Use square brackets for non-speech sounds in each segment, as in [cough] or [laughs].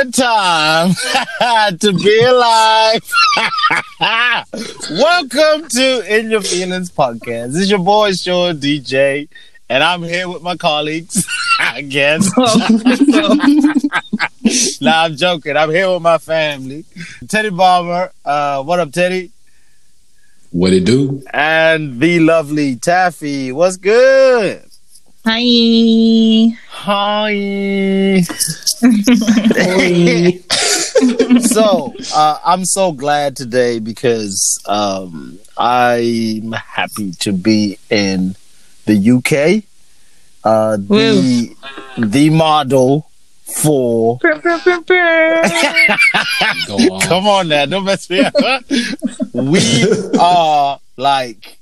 a time [laughs] to be alive. [laughs] Welcome to In Your Feelings podcast. This is your boy, Sean DJ, and I'm here with my colleagues [laughs] again. nah, I'm joking. I'm here with my family. Teddy Bomber. Uh, what up, Teddy? What it do? And the lovely Taffy. What's good? Hi. Hi. [laughs] so uh, I'm so glad today because um, I'm happy to be in the UK. Uh, the the model for on. [laughs] come on now, don't mess me up. we are like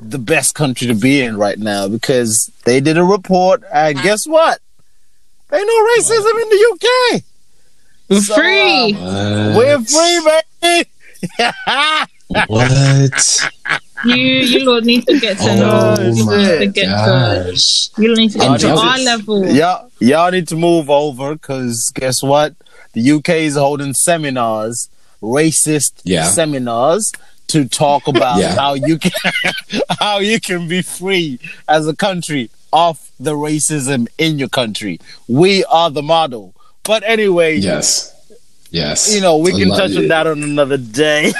the best country to be in right now because they did a report and guess what? Ain't no racism in the UK. We're So, free. uh, We're free, baby. [laughs] What? you you lot need to get to Oh know. You my need to get to. gosh. You lot need to get to our level. y'all, y'all need to move over because guess what? The UK is holding seminars, racist Yeah. seminars, to talk about Yeah. how you can [laughs] how you can be free as a country off the racism in your country. We are the model. But anyway, Yes. Yes. you know, we can love touch on that on another day.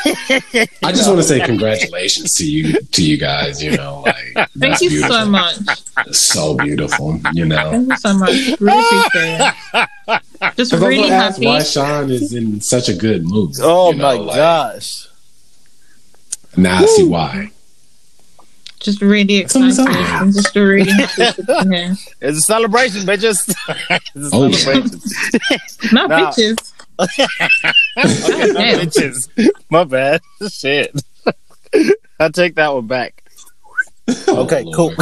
I just want to say congratulations to you, to you guys. You know, like [laughs] Thank you beautiful. so much. So beautiful. You know. Thank you so much. Really appreciate. Just Because really gonna happy. why Sean is in such a good mood. oh you know, my like, gosh. Now I see why. Just really That's what I'm excited. I'm just really [laughs] happy to be here. It's a celebration, bitches. [laughs] it's a Oh, yeah. celebration. Not Nah. bitches. [laughs] Okay, not bitches. My bad. Shit. I take that one back. Okay, Oh, cool.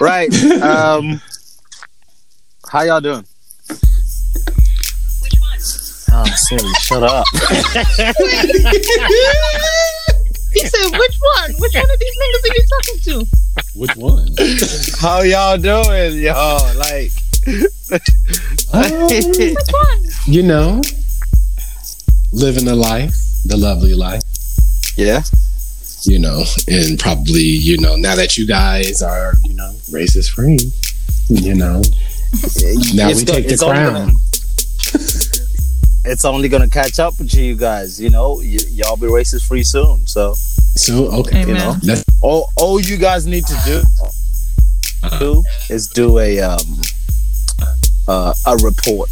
Right. Um how y'all doing? Which one? Oh Siri, shut up. He said, "Which one? Which one of these niggas are you talking to?" Which one? [laughs] How y'all doing, y'all? Like [laughs] Um, Which one? you know, living the life, the lovely life. Yeah. You know, and probably you know now that you guys are you know racist free. You know, now It's we go- take the it's only crown. [laughs] gonna- It's only gonna catch up with you guys, you know. Y- y'all be racist free soon. So So okay, Amen. you know, That's all all you guys need to do Uh-huh. do is do a um uh, a report.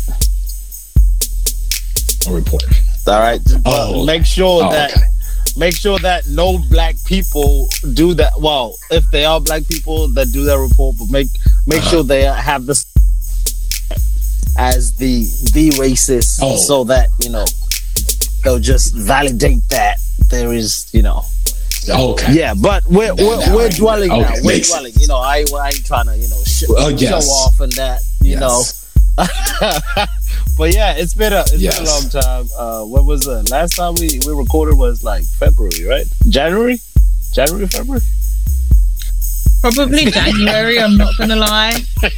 a report. All right, Oh. make sure Oh, that okay. make sure that no black people do that. Well, if they are black people that do that report, but make make Uh-huh. sure they have this as the the racist, Oh. so that you know they'll just validate that there is you know Okay. yeah. But we're Now- we're, now we're I- dwelling now. We're makes dwelling. You know, I I ain't trying to you know sh- Oh, yes. show off and that you Yes. know. [laughs] but yeah, it's been a it's Yes. been a long time. Uh, what was the last time we we recorded was like February, right? January, January, February. Probably January. I'm not gonna lie. [laughs]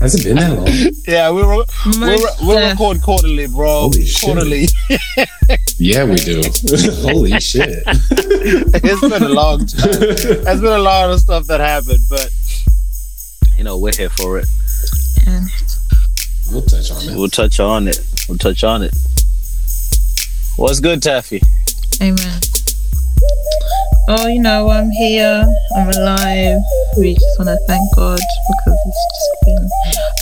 Has it been that long? [laughs] Yeah, we were we Most, we uh, record quarterly, bro. Holy shit. quarterly. [laughs] Yeah, we do. [laughs] Holy shit. it's been a long time. There's been a lot of stuff that happened, but you know we're here for it. yeah. We'll touch on it. We'll touch on it. We'll touch on it. What's good, Taffy? Amen. Oh, you know, I'm here. I'm alive. We just want to thank God because it's just been.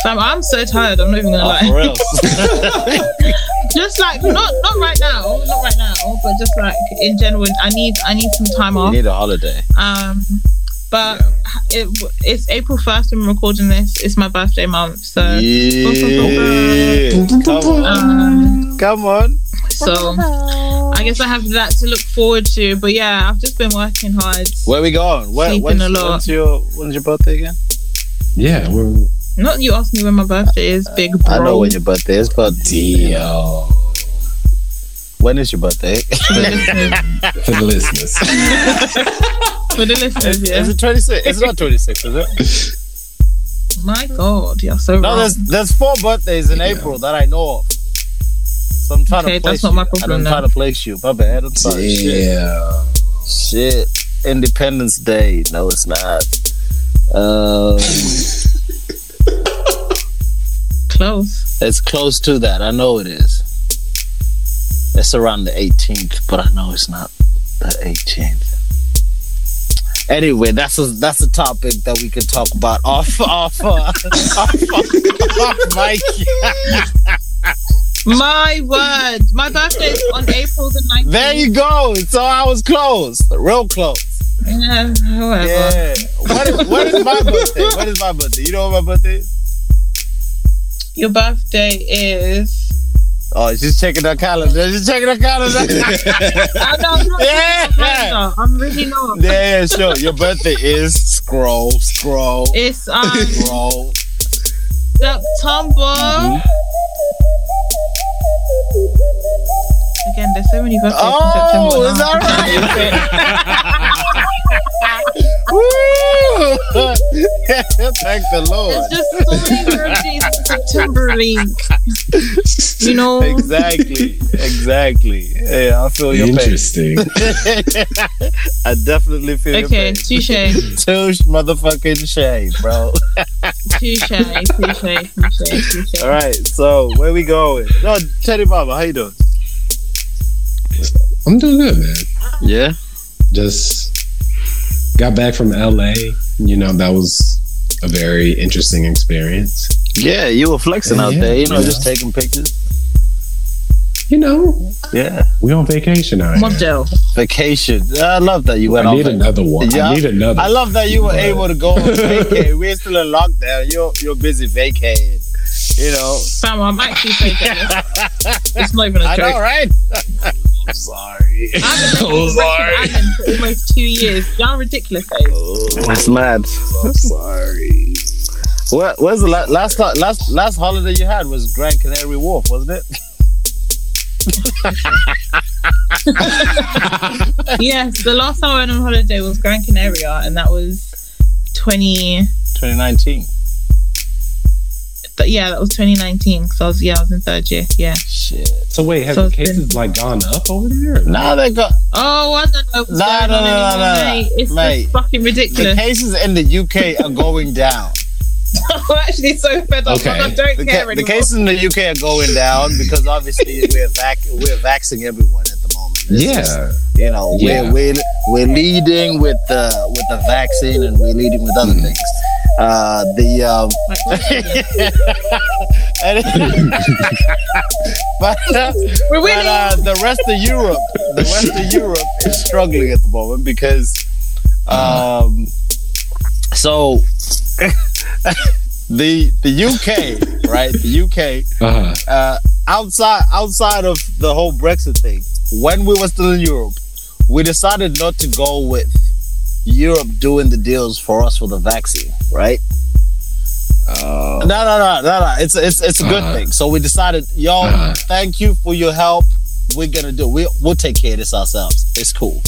Fam, I'm so tired. I'm not even gonna Oh, lie. [laughs] just like not not right now, not right now, but just like in general, I need I need some time you off. need a holiday. Um, but it, it's April first. I'm recording this. It's my birthday month, so Yeah. Come on. um, Come on. So I guess I have that to look forward to. But yeah, I've just been working hard. Where we going? Where, Sleeping when's, a lot. when's your when's your birthday again? Yeah, we're Not you ask me when my birthday is, big bro. I know when your birthday is, but Deal when is your birthday? For the listeners, [laughs] for the listeners. [laughs] for the listeners, is, yeah. is it 26? It's not 26, is it? My God, you're so No, wrong. there's there's four birthdays in April that I know of. So I'm trying Okay, to place that's not my you. problem I'm trying to place you. My bad. I'm sorry. Shit. Yeah. Shit. Independence Day. No, it's not. Um, [laughs] Close. it's close to that. I know it is. It's around the 18th, but I know it's not the 18th. Anyway, that's a that's a topic that we can talk about off [laughs] off uh, off, [laughs] off, off mic. My word. My birthday is on April the 19th. There you go. So I was close, real close. Yeah, whatever. Yeah. What is, what is my birthday? What is my birthday? You know what my birthday is? Your birthday is. Oh, she's checking her calendar. She's checking her calendar. [laughs] [laughs] No, I'm not. Yeah. Yeah. I'm really not. yeah, yeah, sure. Your birthday is scroll, scroll, It's um scroll. September. Mm-hmm. Again, there's so many birthdays in Oh, is September. that right? [laughs] Woo! [laughs] Thank the Lord. There's just so many birthdays in September, you know. Exactly, exactly. Yeah, I feel your pain. Interesting. [laughs] I definitely feel your Okay, pain. touche, Touche motherfucking shame, bro. touche, [laughs] touche, touche, touche. All right, so where we going? No, Teddy Baba, how you doing? I'm doing good, man. Yeah. Just got back from LA. You know, that was a very interesting experience. Yeah, you were flexing out Yeah, there, you know, yeah. just taking pictures. You know, Yeah. we on vacation out here. Vacation. I love that you went I need vac- another one. Yeah. I need another. I love that you were But- able to go on [laughs] vacay. We're still in lockdown. You're you're busy vacating. You know. Fam, I'm actually so jealous. It's not even a I joke. know, right? [laughs] I'm sorry. I haven't been I'm to sorry. For almost two years. Y'all ridiculous, guys. Oh. That's mad. I'm sorry. What where's the la- last last last holiday you had was Grand Canary Wharf, wasn't it? [laughs] yes, the last time I went on holiday was Gran Canaria, and that was 20. 2019. Th- yeah, that was 2019. Because I was yeah, I was in third year. Yeah. Shit. so wait, have So the it's been- cases like gone up over there? Now they got Oh, I don't know what's No, going no, on no, anymore, no, no. mate. It's Mate, just fucking the cases in the UK are going down. [laughs] I'm actually so fed up. Okay. I don't The, care ca- the cases in the UK are going down because obviously we're vac- we're vaccinating everyone at the moment. It's just, Yeah. you know Yeah. we're, we're we're leading with the with the vaccine and we're leading with other Mhm. things. Uh, the um, Like, what's [laughs] and- [laughs] but, uh, We're but uh, the rest of Europe, the rest of Europe is struggling at the moment because um, so [laughs] the the UK, right? The UK Uh-huh. uh, outside outside of the whole Brexit thing, when we were still in Europe, we decided not to go with Europe doing the deals for us for the vaccine, right? Oh. No, no, no, no, no. It's it's it's a good Uh-huh. thing. So we decided, yo, Uh-huh. thank you for your help. We're gonna do. We we'll take care of this ourselves. It's cool.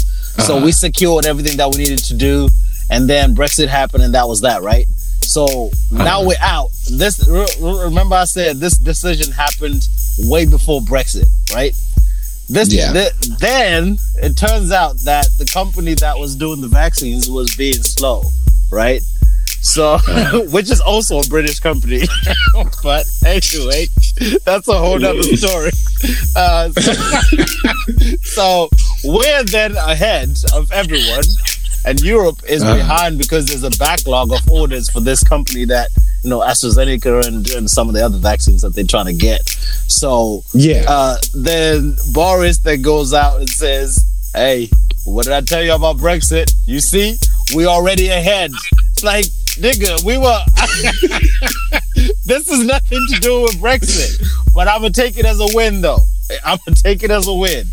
So Uh-huh. we secured everything that we needed to do, and then Brexit happened, and that was that, right? So now we're out. This re- remember I said this decision happened way before Brexit, right? This Yeah. th- then it turns out that the company that was doing the vaccines was being slow, right? So, [laughs] which is also a British company, [laughs] but anyway, that's a whole nother [laughs] story. Uh, so, so we're then ahead of everyone, and Europe is Uh-huh. behind because there's a backlog of orders for this company that you know AstraZeneca and, and some of the other vaccines that they're trying to get. So Yeah. uh, then Boris then goes out and says, "Hey, what did I tell you about Brexit? You see, we already ahead." It's like, nigga, we were. [laughs] this is nothing to do with Brexit, but I'm gonna take it as a win, though. I'm gonna take it as a win.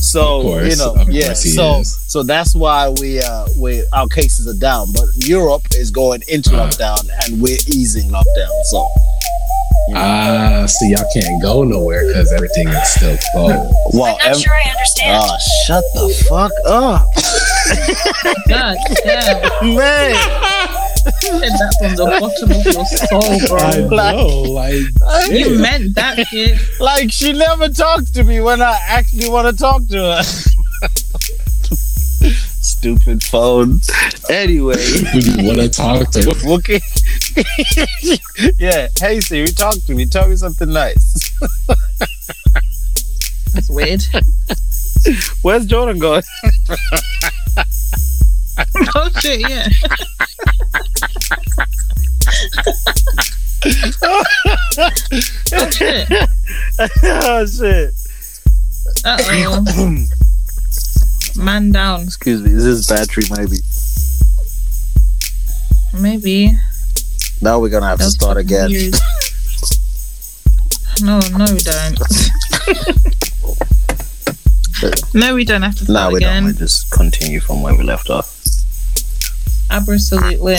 So course, you know, yeah. So is. so that's why we uh we our cases are down, but Europe is going into Uh. lockdown and we're easing lockdown. So Ah, so y'all can't go nowhere because everything is still closed. well, I'm not sure I understand. oh, shut the fuck up, [laughs] God damn. [laughs] man. [laughs] Said that from the bottom of your soul, bro. know, like You meant that shit. Like she never talks to me when I actually want to talk to her. Stupid phone. Anyway, [laughs] you want to talk to. okay. [laughs] yeah. Hey Siri, talk to me. Tell me something nice. That's weird. Where's Jordan going? [laughs] Oh shit, yeah. oh shit. oh shit. Uh oh. Man down. Excuse me. This is this battery maybe? Maybe. Now we're gonna have to start again. No, no, we don't. [laughs] no, we don't have to No, start we again. don't. We just continue from where we left off. Absolutely.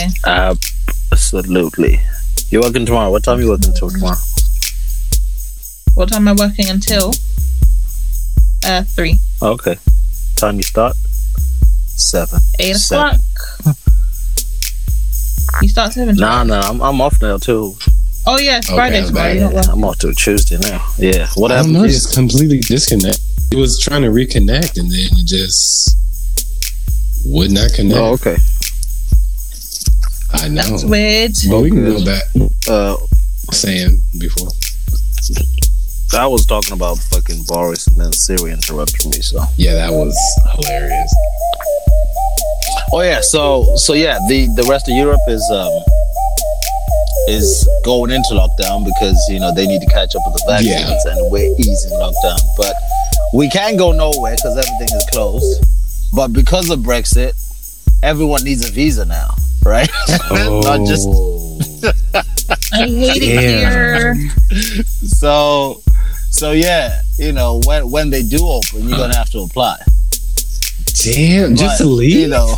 Absolutely. You're working tomorrow. What time are you working till tomorrow? What time am I working until? Uh, three. Okay. Time you start? Seven. Eight Seven. o'clock. You start seven. Nah, nah. I'm, I'm off now too. Oh yeah, it's Okay, Friday I'm tomorrow. back. You're not working. I'm off till Tuesday now. Yeah. What I don't happened? know, to you? just completely disconnect. It was trying to reconnect and then it just would not connect. Oh, okay. I know. That's weird. But we can go back Uh, saying before. I was talking about fucking Boris, and then Siri interrupted me. So. Yeah, that was hilarious. Oh yeah. So so yeah. The the rest of Europe is um is going into lockdown because you know they need to catch up with the vaccines, Yeah. and we're easing lockdown. But we can't go nowhere because everything is closed. But because of Brexit, everyone needs a visa now, right? [laughs] Not just Oh. [laughs] I hate it here. so so yeah. You know when when they do open, you're gonna have to apply. Damn, just to leave? You know.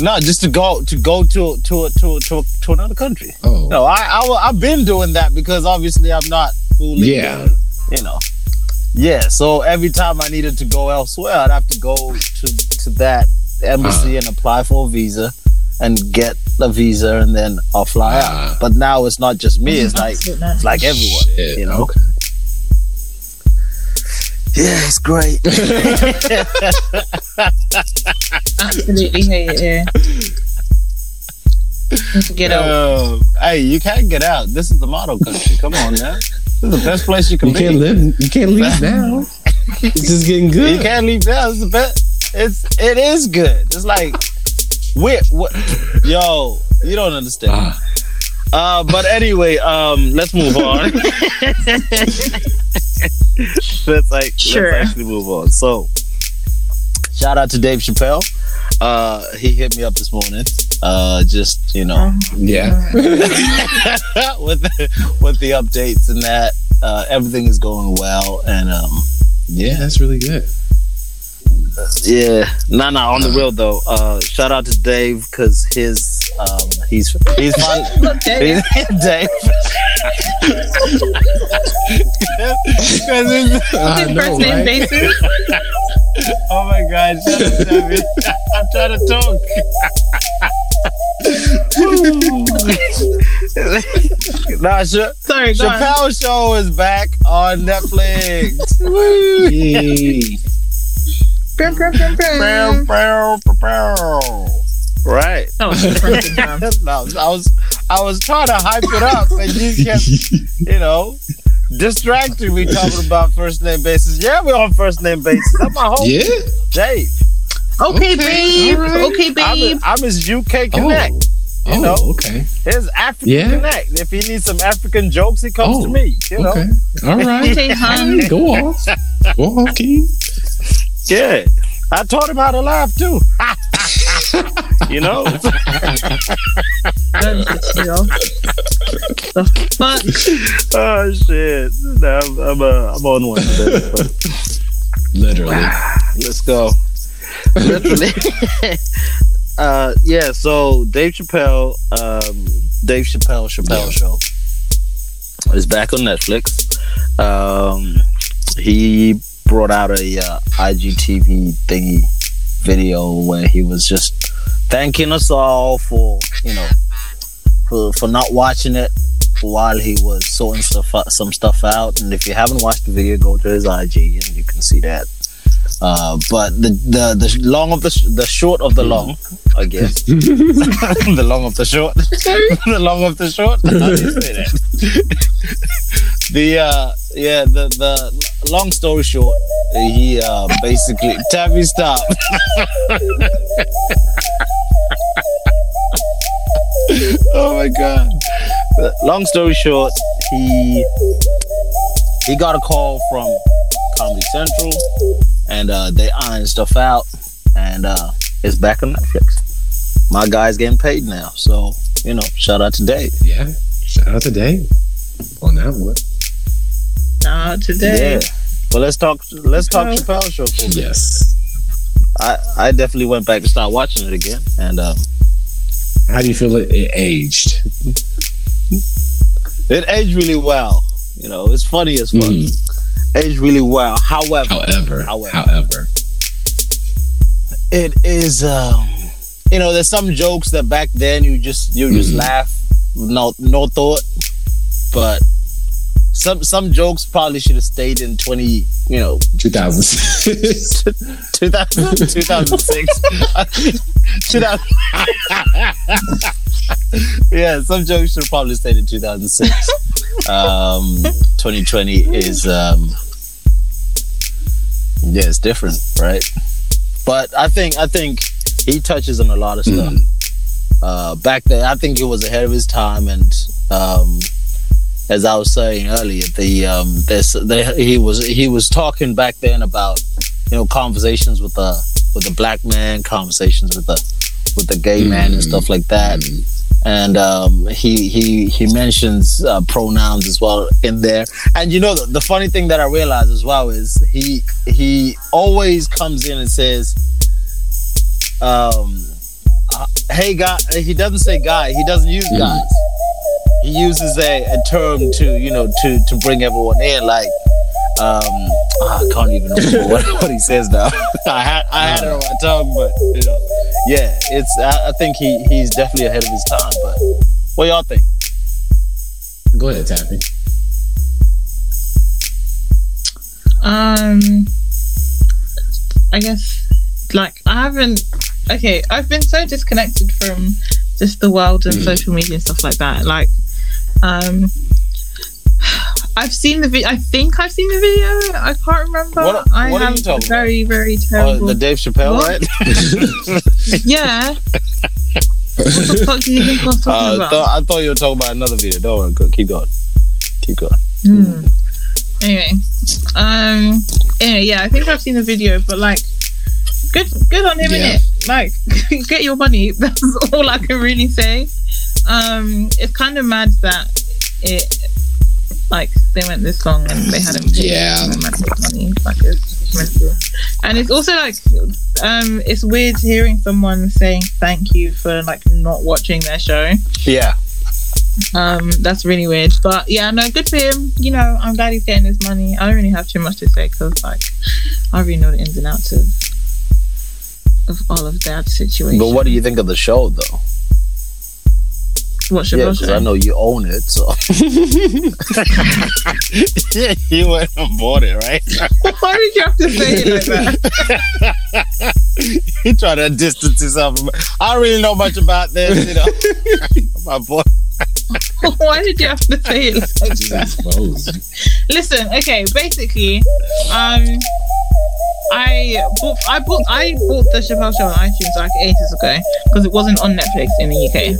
No, just to go to go to to to to, to another country. oh. No, I, I have been doing that because obviously I'm not fully. Yeah. You know. Yeah. So every time I needed to go elsewhere, I'd have to go to to that embassy and apply for a visa, and get a visa, and then I'll fly Ah. out. But now it's not just me; it's like it's like everyone. Shit, you know. Okay. Yeah, it's great. [laughs] Absolutely hate it here. Get out. Um, hey, you can't get out. This is the model country. Come on, now. This is the best place you can You be. can't live. You can't leave [laughs] now. It's just getting good. You can't leave now. It's the best. It's it is good. It's like we what yo, you don't understand. Ah, Uh, but anyway, um, let's move on. [laughs] let's like Sure. let's actually move on. So, shout out to Dave Chappelle. Uh, he hit me up this morning. Uh, just you know, yeah. [laughs] with the, with the updates and that. Uh, everything is going well, and um, Yeah, that's really good. Yeah, nah, nah. On the real though, uh, shout out to Dave because his um, he's he's fun. [laughs] [laughs] Dave. Dave. 'Cause he's- [laughs] I know, First name right? basis. oh my god, shut up, Sammy. I'm trying to talk. nah, Cha- Sorry, go on. Show is back on Netflix. Brum. Bow, bow, bow, bow. Right. That was perfect, [laughs] man. I was I was trying to hype it up, and you [laughs] kept, you know, distracting me talking about first name basis. Yeah, we're on first name basis. That's my whole Yeah. Dave. Okay, Okay, babe. all right. Okay, I'm, babe. I'm his UK oh. Connect. Oh, You know? okay. His African Yeah. Connect. If he needs some African jokes, he comes Oh, to me. You know. Okay. All right. [laughs] Okay. Go off. Go off, King. Yeah. I taught him how to laugh too. [laughs] you know. Don't piss me off. The oh shit. No, I'm I'm, uh, I'm on one today. but- Literally. [sighs] Let's go. Literally. [laughs] uh, yeah. So Dave Chappelle, um, Dave Chappelle, Chappelle Yeah. Show is back on Netflix. Um, he brought out a uh, IGTV thingy video where he was just thanking us all for you know for for not watching it while he was sorting stuff some stuff out. And if you haven't watched the video, go to his IG and you can see that. Uh, but the, the the long of the sh- the short of the long, I guess. [laughs] the long of the short. [laughs] the long of the short. How do you say that? the uh, yeah, the the long story short, he uh, basically Tabby stop. [laughs] oh my god. Long story short, he he got a call from Comedy Central and uh, they iron stuff out and uh, it's back on Netflix. My guy's getting paid now, so you know, shout out to Dave. Yeah. Shout out to Dave on that one. Nah, today. Yeah. Well, let's talk. Let's talk Okay. Chappelle show. For a bit. Yes. I I definitely went back and started watching it again, and um, How do you feel it, it aged? it aged really well. You know, it's funny as fuck. Mm. Aged really well. However, However, However. however, it is um you know there's some jokes that back then you just you just Mhm. laugh no no thought but some some jokes probably should have stayed in 20 you know. 2006. [laughs] 2000, 2006 2000 [laughs] [laughs] yeah some jokes should have probably stayed in 2006 um 2020 is um yeah it's different right? But i think i think he touches on a lot of stuff. Mhm. uh back then i think he was ahead of his time and um as i was saying earlier the um this they, he was he was talking back then about you know conversations with the with the black man conversations with the with the gay man and stuff like that Mm. and um, he he he mentions uh, pronouns as well in there. And you know the, the funny thing that I realized as well is he he always comes in and says, um, "Hey guy." He doesn't say guy. He doesn't use Mhm. guys. He uses a, a term to you know to to bring everyone in like. Um, I can't even remember what, [laughs] what he says now. [laughs] I had I had it on my tongue, but you know, yeah, it's. I, I think he he's definitely ahead of his time. But what y'all think? Go ahead, Tappy. Um, I guess like I haven't. Okay, I've been so disconnected from just the world and Mm. social media and stuff like that. Like, um, I've seen the video. I think I've seen the video. I can't remember. What- I what are have you very, very Oh, terrible. the Dave Chappelle, What? right? [laughs] [laughs] yeah. what the fuck do you think I was talking Uh, about? th- I thought you were talking about another video. Don't worry, keep going. Keep going. Hmm. Anyway, um, anyway, yeah, I think I've seen the video, but like, good, good on him, Yeah. innit? Like, [laughs] get your money. That's all I can really say. Um, it's kind of mad that it, like, they went this long and they hadn't paid Yeah. him that much money. Like, it's mental. And it's also like, um, it's weird hearing someone saying thank you for like not watching their show. Yeah. Um, that's really weird. But yeah, no, good for him. You know, I'm glad he's getting his money. I don't really have too much to say because, like, I really know the ins and outs of of all of that situation. But what do you think of the show, though? What's your Yeah, yeah, because I know you own it, so. yeah, [laughs] [laughs] you went and bought it, right? [laughs] Why did you have to say it like that? you try to distance yourself from. I don't really know much about this, you know. My boy. [laughs] Why did you have to say it like Just that? exposed. Listen, okay, basically, um, I bought, I bought, I bought the Chappelle Show on iTunes like ages ago because it wasn't on Netflix in the UK.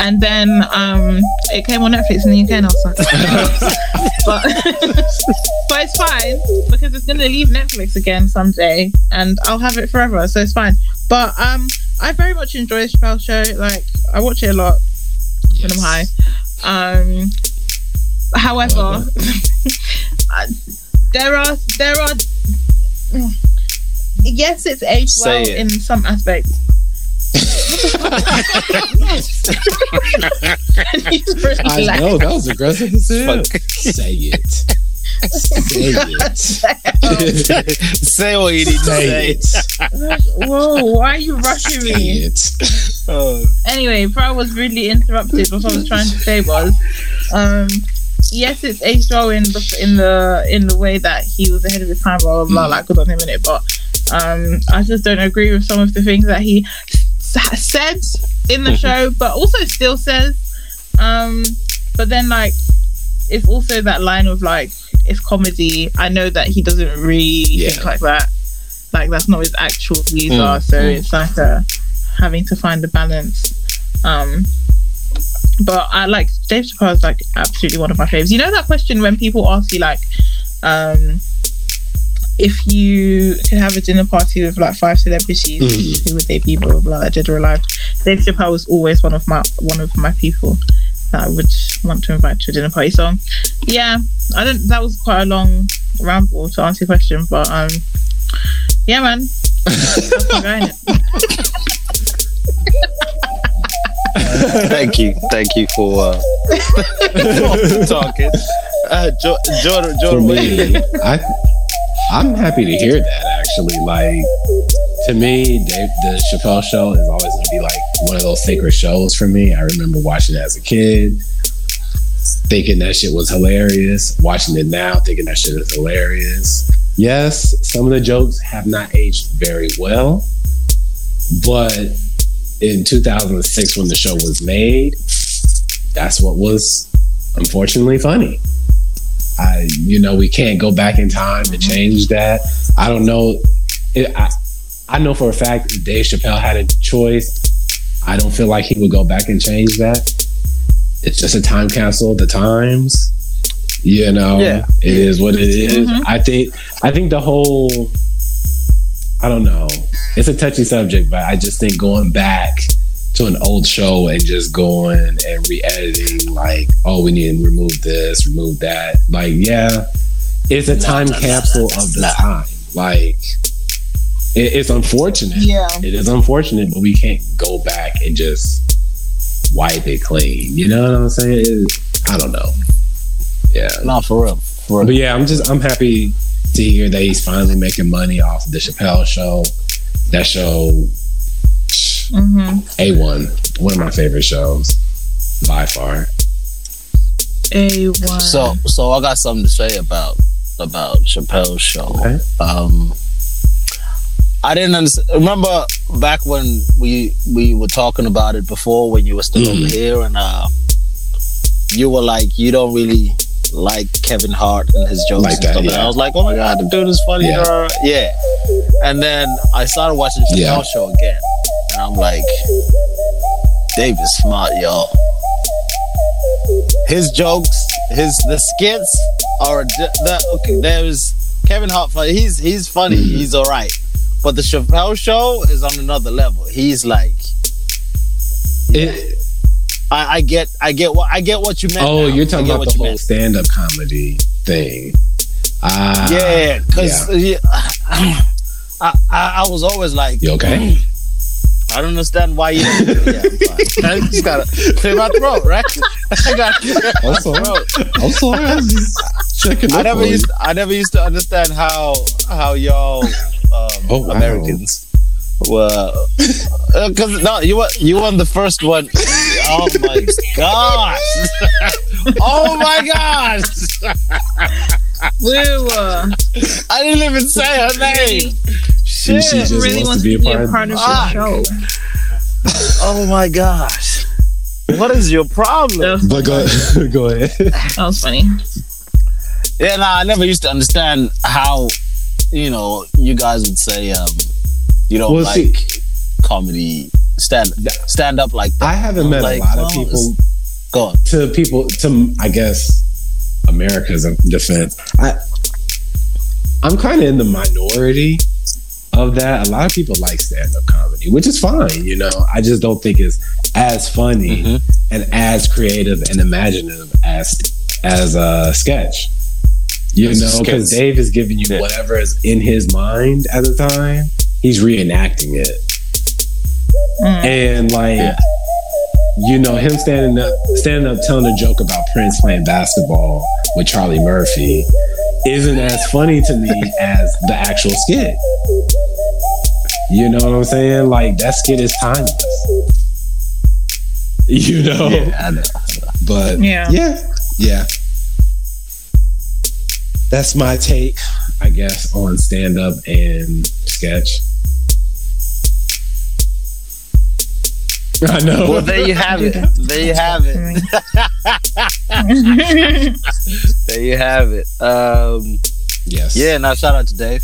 And then um, it came on Netflix in the UK, and I was like, [laughs] but, [laughs] but it's fine because it's gonna leave Netflix again someday, and I'll have it forever, so it's fine. But um, I very much enjoy the Chappelle Show. Like, I watch it a lot when I'm high. Um, however, [laughs] there are there are. Yes, it's aged Say well it. in some aspects. He's [laughs] [laughs] I know that was aggressive as. Fuck. Say it. Say it. say what you need to Say say. it. Whoa, why are you rushing me? it. Oh. Anyway, Pro was really interrupted. What I was trying to say was, um, yes, it's aged well in the in the in the way that he was ahead of his time. Blah blah blah. Mm. Like good on him in it, but um, I just don't agree with some of the things that he s- said in the show, but also still says. Um, but then like, it's also that line of like, it's comedy. I know that he doesn't really Yeah. think like that. Like that's not his actual views Mm, are. So mm. it's like a having to find a balance. Um, but I like Dave Chappelle is like absolutely one of my faves. You know that question when people ask you like, um, if you could have a dinner party with like five celebrities, Mhm. who would they be? Blah blah blah. Dead or alive. Dave Chappelle was always one of my one of my people that I would want to invite to a dinner party. So yeah, I don't. That was quite a long ramble to answer your question, but um, yeah, man. That's my guy. [laughs] Thank you. Thank you for uh, for [laughs] talking. Uh, jo- Jordan, For Jordan, what do me, I I'm happy to hear that actually. Like to me, Dave, the Chappelle show is always gonna be like one of those sacred shows for me. I remember watching it as a kid, thinking that shit was hilarious. Watching it now, thinking that shit is hilarious. Yes, some of the jokes have not aged very well, but in 2006 when the show was made, that's what was unfortunately funny. I, you know, we can't go back in time to change that. I don't know. It, I, I know for a fact if Dave Chappelle had a choice, I don't feel like he would go back and change that. It's just a time capsule of the times. You know, Yeah. it is what it is. Mhm. I think. I think the whole. I don't know. It's a touchy subject, but I just think going back to an old show and just going and re-editing like oh we need to remove this remove that like yeah it's a time capsule of the time like it, it's unfortunate Yeah. it is unfortunate but we can't go back and just wipe it clean you know what i'm saying It- i don't know yeah Not for real. For real. but yeah i'm just i'm happy to hear that he's finally making money off the chappelle show that show Mm-hmm. a1 one of my favorite shows by far A one. So, so I got something to say about about Chappelle's show. Okay. Um, I didn't understand. Remember back when we we were talking about it before when you were still Mhm. over here, and uh, you were like, you don't really like Kevin Hart and his jokes Like and that, stuff. And. I was like, oh my god, the dude is funny. Yeah. yeah. And then I started watching Chappelle Yeah. show again, and I'm like, Dave is smart, y'all. His jokes, his the skits are the, the okay. There's Kevin Hart. He's he's funny. Mhm. He's all right. But the Chappelle show is on another level. He's like, it, I, I get, I get what I get what you meant. oh now. you're talking about the whole meant. stand-up comedy thing uh, Yeah, because [sighs] I, I I was always like, you okay I don't understand why you. yeah, [laughs] I'm. I just gotta clear my throat, right? [laughs] I got I'm sorry. I'm sorry. I was just [laughs] checking I never used I never used to understand how how y'all um, Oh, wow. Americans were because no you were you were the first one. [laughs] Oh my gosh! [laughs] oh my gosh! Woo. uh, I didn't even say her name. She, Shit! she just really wants to be a part, of of the show. Oh my gosh! What is your problem? That But go, [laughs] go ahead. that was funny. Yeah, nah, I never used to understand how, you know, you guys would say, um, you don't Well, like see- comedy stand stand up like that. I haven't met Like, a lot of people Go on. to people to I guess America's defense. I I'm kind of in the minority of that. A lot of people like stand up comedy, which is fine. You know, I just don't think it's as funny Mhm. and as creative and imaginative as as a sketch. You know, because. Dave is giving you Yeah. whatever is in his mind at the time. He's reenacting it. Mm. And like Yeah. you know, him standing up standing up telling a joke about Prince playing basketball with Charlie Murphy isn't as funny to me [laughs] as the actual skit. You know what I'm saying? Like that skit is timeless. You know? Yeah, I know. But Yeah. yeah, yeah. That's my take, I guess, on stand up and sketch. I know. Well, there you have it. There you have it. [laughs] There you have it. Um, yes. yeah, now shout out to Dave.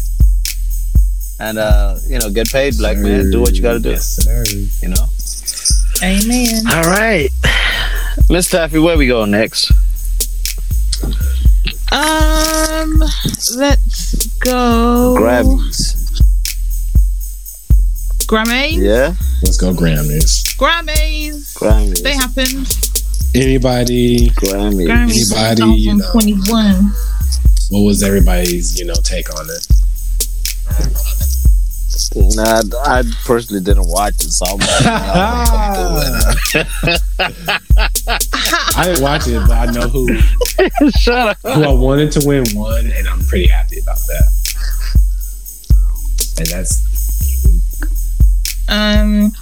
And uh, you know, get paid, black man. Do what you gotta do. Yes, sir. You know. Amen. All right, Miss Taffy, where we go next? Um, let's go. Grammys. Grammys. Yeah, Let's go Grammys. Grammys. Grammys. They happened. Anybody? Grammys. Grammys Anybody, you know. 2021. What was everybody's, you know, take on it? Nah, I personally didn't watch it, so I'm not. [laughs] [laughs] [laughs] I didn't watch it, but I know who [laughs] Shut up. who I wanted to win won, and I'm pretty happy about that. And that's Um,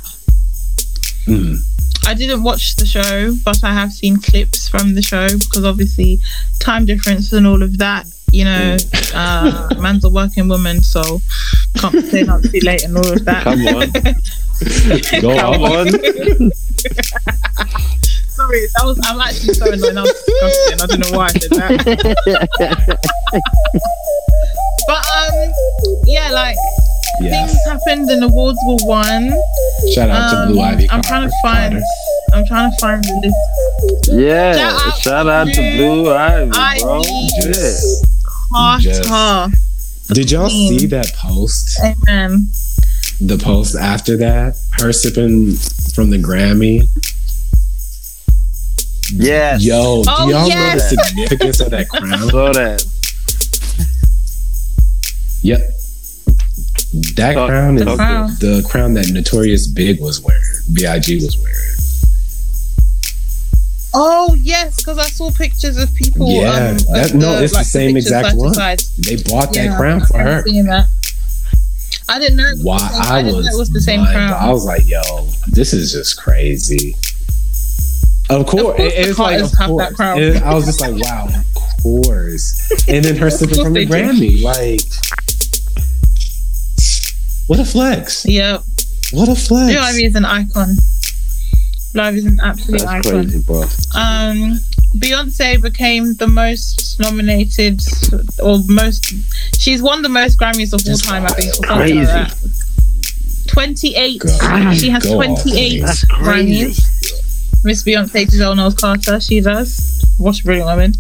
mm, I didn't watch the show, but I have seen clips from the show because obviously time difference and all of that. You know, uh, man's a working woman, so can't stay up too late and all of that. Come on. [laughs] go Come on. on. Sorry, that was. I'm actually so annoyed. That was disgusting. I don't know why I did that. [laughs] but um, yeah, like Yeah. things happened and awards were won. Shout out to Um, Blue Ivy. I'm trying to find. Carter. I'm trying to find the list. Yeah. Shout out Shout out to to Blue Ivy, bro. Ivy. Shit. Just- Carter. Did y'all Queen. see that post? Amen. The post after that, her sipping from the Grammy. Yes. Yo, Oh, do y'all yes. know the significance of that [laughs] crown? Saw that. Yep. That Talk- crown is The crown. the crown that Notorious Big was wearing. Big was wearing. Oh yes, because I saw pictures of people. Yeah, um, that- of no, it's the same pictures exact side one. side. They bought that Yeah, crown for I her. That. I didn't know. It Why I, I didn't was, know it was the same mind- crown. I was like, yo, this is just crazy. Of course, course it- it's like, of have that course. I was just like, wow, of course. And then her sipping from the they do. Grammy, like, what a flex! Yep. What a flex! Blue Ivy is an icon. Blue Ivy is an absolute That's icon. crazy, bro. Um, Beyonce became the most nominated or most. She's won the most Grammys of all That's time. I think. crazy. Like. Twenty-eight. Go- she has go off, twenty-eight please. That's crazy. Grammys. Miss Beyonce Giselle Knowles Carter. She does. What a brilliant woman.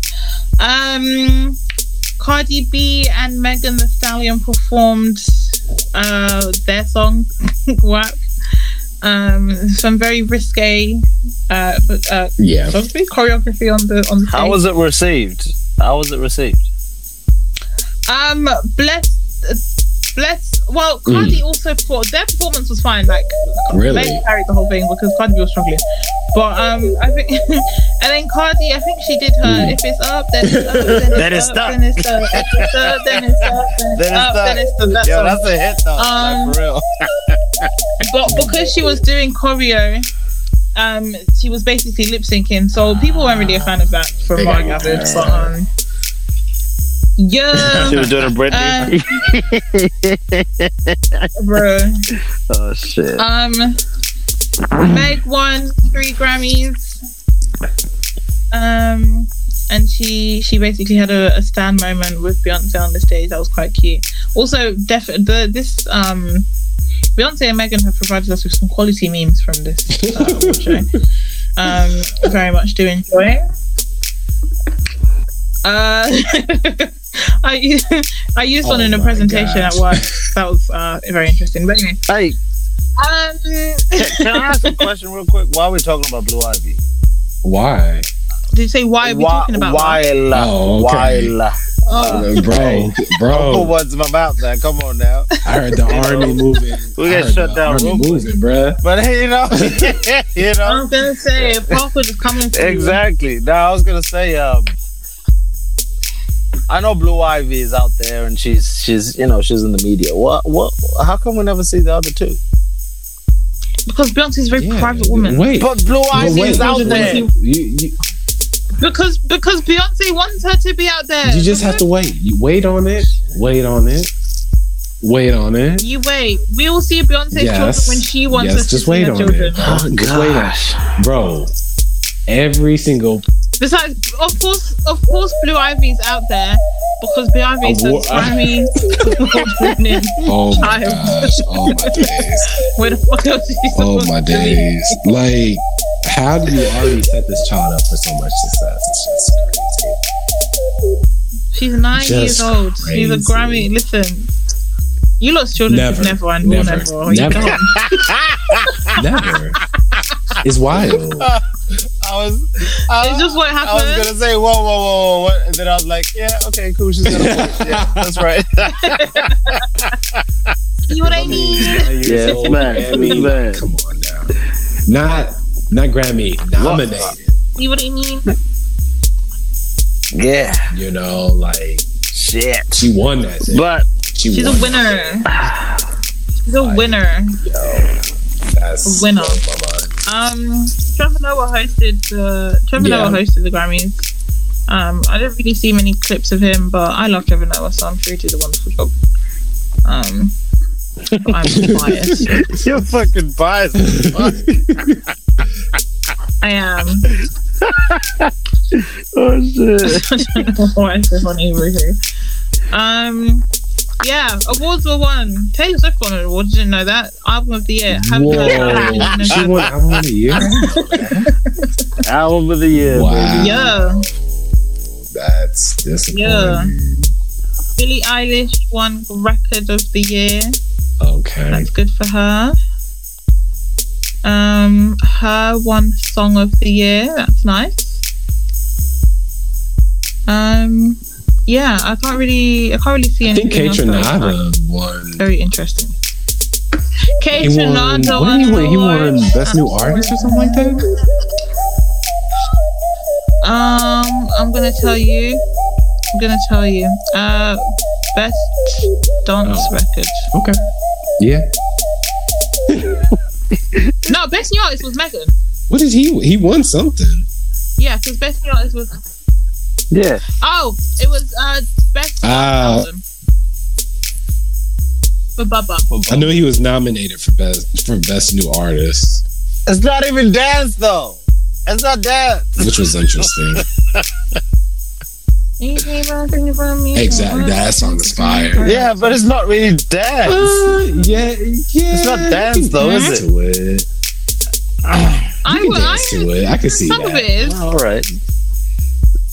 Um, Cardi B and Megan Thee Stallion performed uh, their song [laughs] "WAP." Um, some very risque, uh, uh, yeah, so to speak, choreography on the on the stage. How was it received? How was it received? Um, bless, bless. Well, Cardi also performed. Their performance was fine. Like, Really? they carried the whole thing because Cardi B was struggling. But um, I think, [laughs] and then Cardi, I think she did her. If it's up, then it's up. Then Then it's it's up. stuck. Then it's up. If it's up, then it's up. Then it's Then it's up. stuck. Then it's stuck. That's Yo, all. that's a hit though. Um, like, for real. [laughs] But because she was doing choreo. Um, she was basically lip syncing, so people weren't really a fan of that, from what I gathered. But um, yeah, She was doing a Britney. bro. oh shit. Um, Meg won three Grammys. Um, and she she basically had a, a stand moment with Beyonce on the stage. That was quite cute. Also, def- the this um. Beyonce and Megan have provided us with some quality memes from this uh, [laughs] show. Um, very much do enjoy. Uh, [laughs] I used, [laughs] I used one Oh in a presentation gosh. at work. That was uh, very interesting. But anyway, Hey, um, can I ask a question real quick? Why are we talking about Blue Ivy? why? did you say why are we Why- talking about? Why? la- Oh, okay. Why? la- Oh, bro, Don't put bro. [laughs] words in my mouth now. Come on now. I heard the army [laughs] moving. We got heard shut down Army real moving, bruh. But hey, you know, [laughs] you know, I'm gonna say Parker just coming to you. exactly. Now I was gonna say, um, I know Blue Ivy is out there and she's she's you know she's in the media. What what? How come we never see the other two? Because Beyonce's a very Yeah. private woman. Wait, But Blue but Ivy wait, is out there. You, you, Because because Beyonce wants her to be out there. you just have to wait. You wait on it. Wait on it. Wait on it. You wait. We will see Beyonce's Yes. children when she wants Yes, us just to see wait her on children. it. Just wait on it. Oh, Bro, every single Besides, of course, of course, Blue Ivy's out there because Blue Ivy is a oh, Grammy award-winning [laughs] Oh my child. gosh. Oh my days. [laughs] Where the fuck else is she Oh my days. Like, how do you already set this child up for so much success? It's just crazy. She's nine Just years old. She's a. Grammy. Listen, you lost children Never. never and will Never. never. Never. [laughs] don't. It's wild. [laughs] I was. I, It's just what happened. I was gonna say whoa whoa whoa whoa what? and then I was like yeah okay cool she's gonna [laughs] point. yeah that's right [laughs] See what I mean? yeah it's mad it's mad Come on now. Not not Grammy nominated. See what I mean? yeah You know, like shit she won that. Thing. but She She's a won winner. She's a winner. That's A winner. blows my mind. Um, Trevor Noah hosted the Trevor Yeah. Noah hosted the Grammys. Um, I didn't really see many clips of him, but I love Trevor Noah, so I'm sure he did a wonderful job. Um, I'm [laughs] biased. you're fucking biased as fuck. I am. [laughs] oh shit [laughs] I don't know why it's so funny, really. Um, yeah, awards were won. Taylor Swift won an award. Didn't know that. Album of the year. Haven't. Whoa. Didn't She won album of the year. [laughs] album of the year Wow. Yeah, That's disappointing. Yeah. Billie Eilish won record of the year. Okay. That's good for her. Um, her one song of the year. That's nice. Um, yeah, I can't really, I can't really see I think anything. K else that was, won. Very interesting. K He won. What did he win? He won. Best New Artist or something like that. Um, I'm gonna tell you. I'm gonna tell you. Uh, best dance Oh. record. Okay. Yeah. [laughs] No, best new artist was Megan. What did he? He won something. Yeah, because best new artist was. Yeah Oh, it was uh best Ah. album for Bubba. I know he was nominated for best for best new artist, it's not even dance though it's not dance which was interesting. Exactly. That song is fire. yeah but it's not really dance Uh, yeah, yeah. It's not dance, can though, is dance it? To it. I You can would. dance I to it. I can see some of that. it is. all right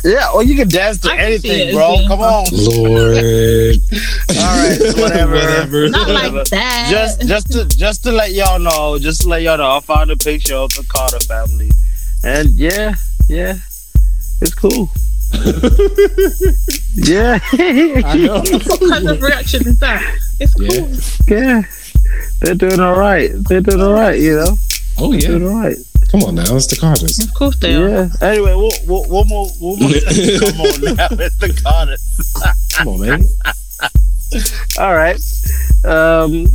yeah or you can dance to I anything bro being come on Lord. [laughs] all right whatever Whatever. Not like [laughs] that. just just to just to let y'all know, just to let y'all know, I found a picture of the Carter family, and yeah, yeah, it's cool. [laughs] yeah, I know. what kind of reaction is that? It's cool. Yeah. yeah, they're doing all right. They're doing all right, you know, Oh yeah. doing all right. Come on now, it's the Carters. Of course they are. Yeah. Anyway, we'll, we'll, one more, one more. [laughs] Come on now, it's the Carters. Come on, man. [laughs] All right. Um,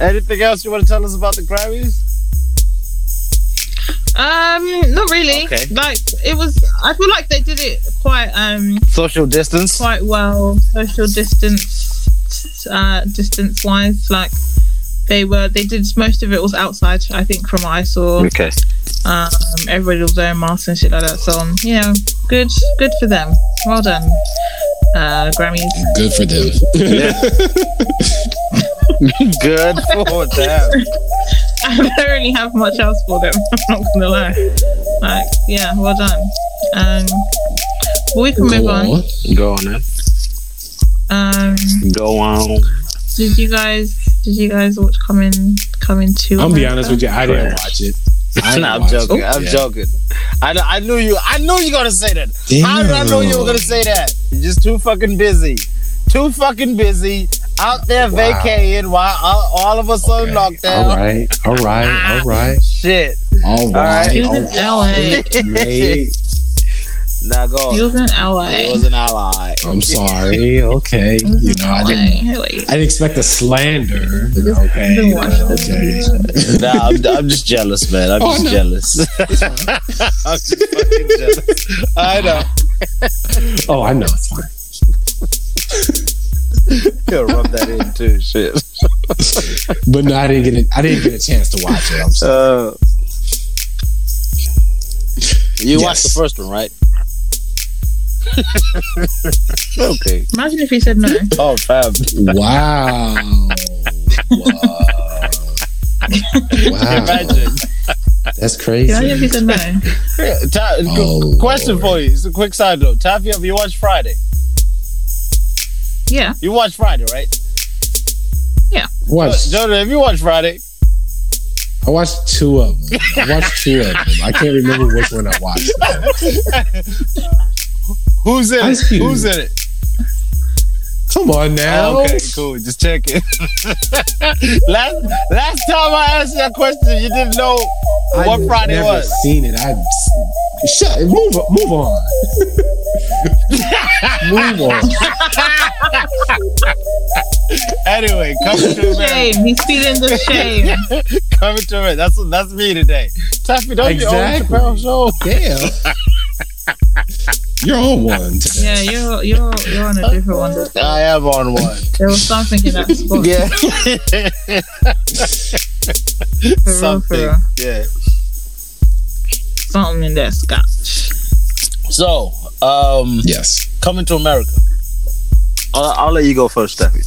anything else you want to tell us about the Grammys? Um, not really. Okay. Like it was. I feel like they did it quite um Social distance. quite well. Social distance, uh, distance wise, like they were. They did most of it was outside. I think from what I saw. Okay. Um, everybody was wearing masks and shit like that. So um, you know, good, good for them. Well done, uh, Grammys. Good for them. [laughs] Good for them. [laughs] I don't really have much else for them. [laughs] I'm not gonna lie. Like, yeah, well done. Um, but we can move Go on. on. Go on then. Um, Go on. did you guys? Did you guys watch coming coming to? I'm gonna be honest with you, I didn't watch it. I [laughs] nah, I'm joking. it, I'm yeah. joking. I, kn- I knew you. I knew you were gonna say that. How did I know you were gonna say that? You're just too fucking busy. Too fucking busy out there Wow. vacating while all, all of us on Okay. lockdown. All right, all right, all right, ah, Shit. all right. right. He in LA. right. Now go. He was an ally. He was an ally. I'm [laughs] sorry. Okay, you know I didn't. Like, I didn't expect a slander. Okay. been watching well, this okay. Nah, I'm, I'm just jealous, man. I'm Oh, just no. jealous. [laughs] I'm just fucking jealous. I know. [laughs] Oh, I know it's fine. You'll rub that in too. Shit. But no, I didn't get it. I didn't get a chance to watch it. I'm sorry. Uh, you Yes. watched the first one, right? Okay. imagine if he said no. Oh, fam. Wow. wow. wow. Imagine. That's crazy. Imagine if he said no. Ta- Oh, question Lord. for you. It's a quick side note. Taffy, have you watched Friday? Yeah. You watched Friday, right? Yeah. Watch. Uh, Jordan, have you watched Friday? I watched two of them. I watched two of them. I can't remember which one I watched. [laughs] Who's in Ice it? Cube. Who's in it? Come on now. Oh, okay, cool. Just checking. [laughs] last last time I asked that question, you didn't know what I've Friday never was. Seen it? I shut. Move. Move on. [laughs] move on. Anyway, coming to America. Shame. He's feeling the shame. [laughs] Coming to America. That's that's me today. Taffy, don't Exactly. you own the Chappelle show? Damn. You're on one today. Yeah, you're you're you're on a different one. this time. I am on one. There was something in that spot. Yeah. For real, for Something. real. Yeah. Something in that scotch. So, um, Yes. coming to America. I'll, I'll let you go first, Steffi.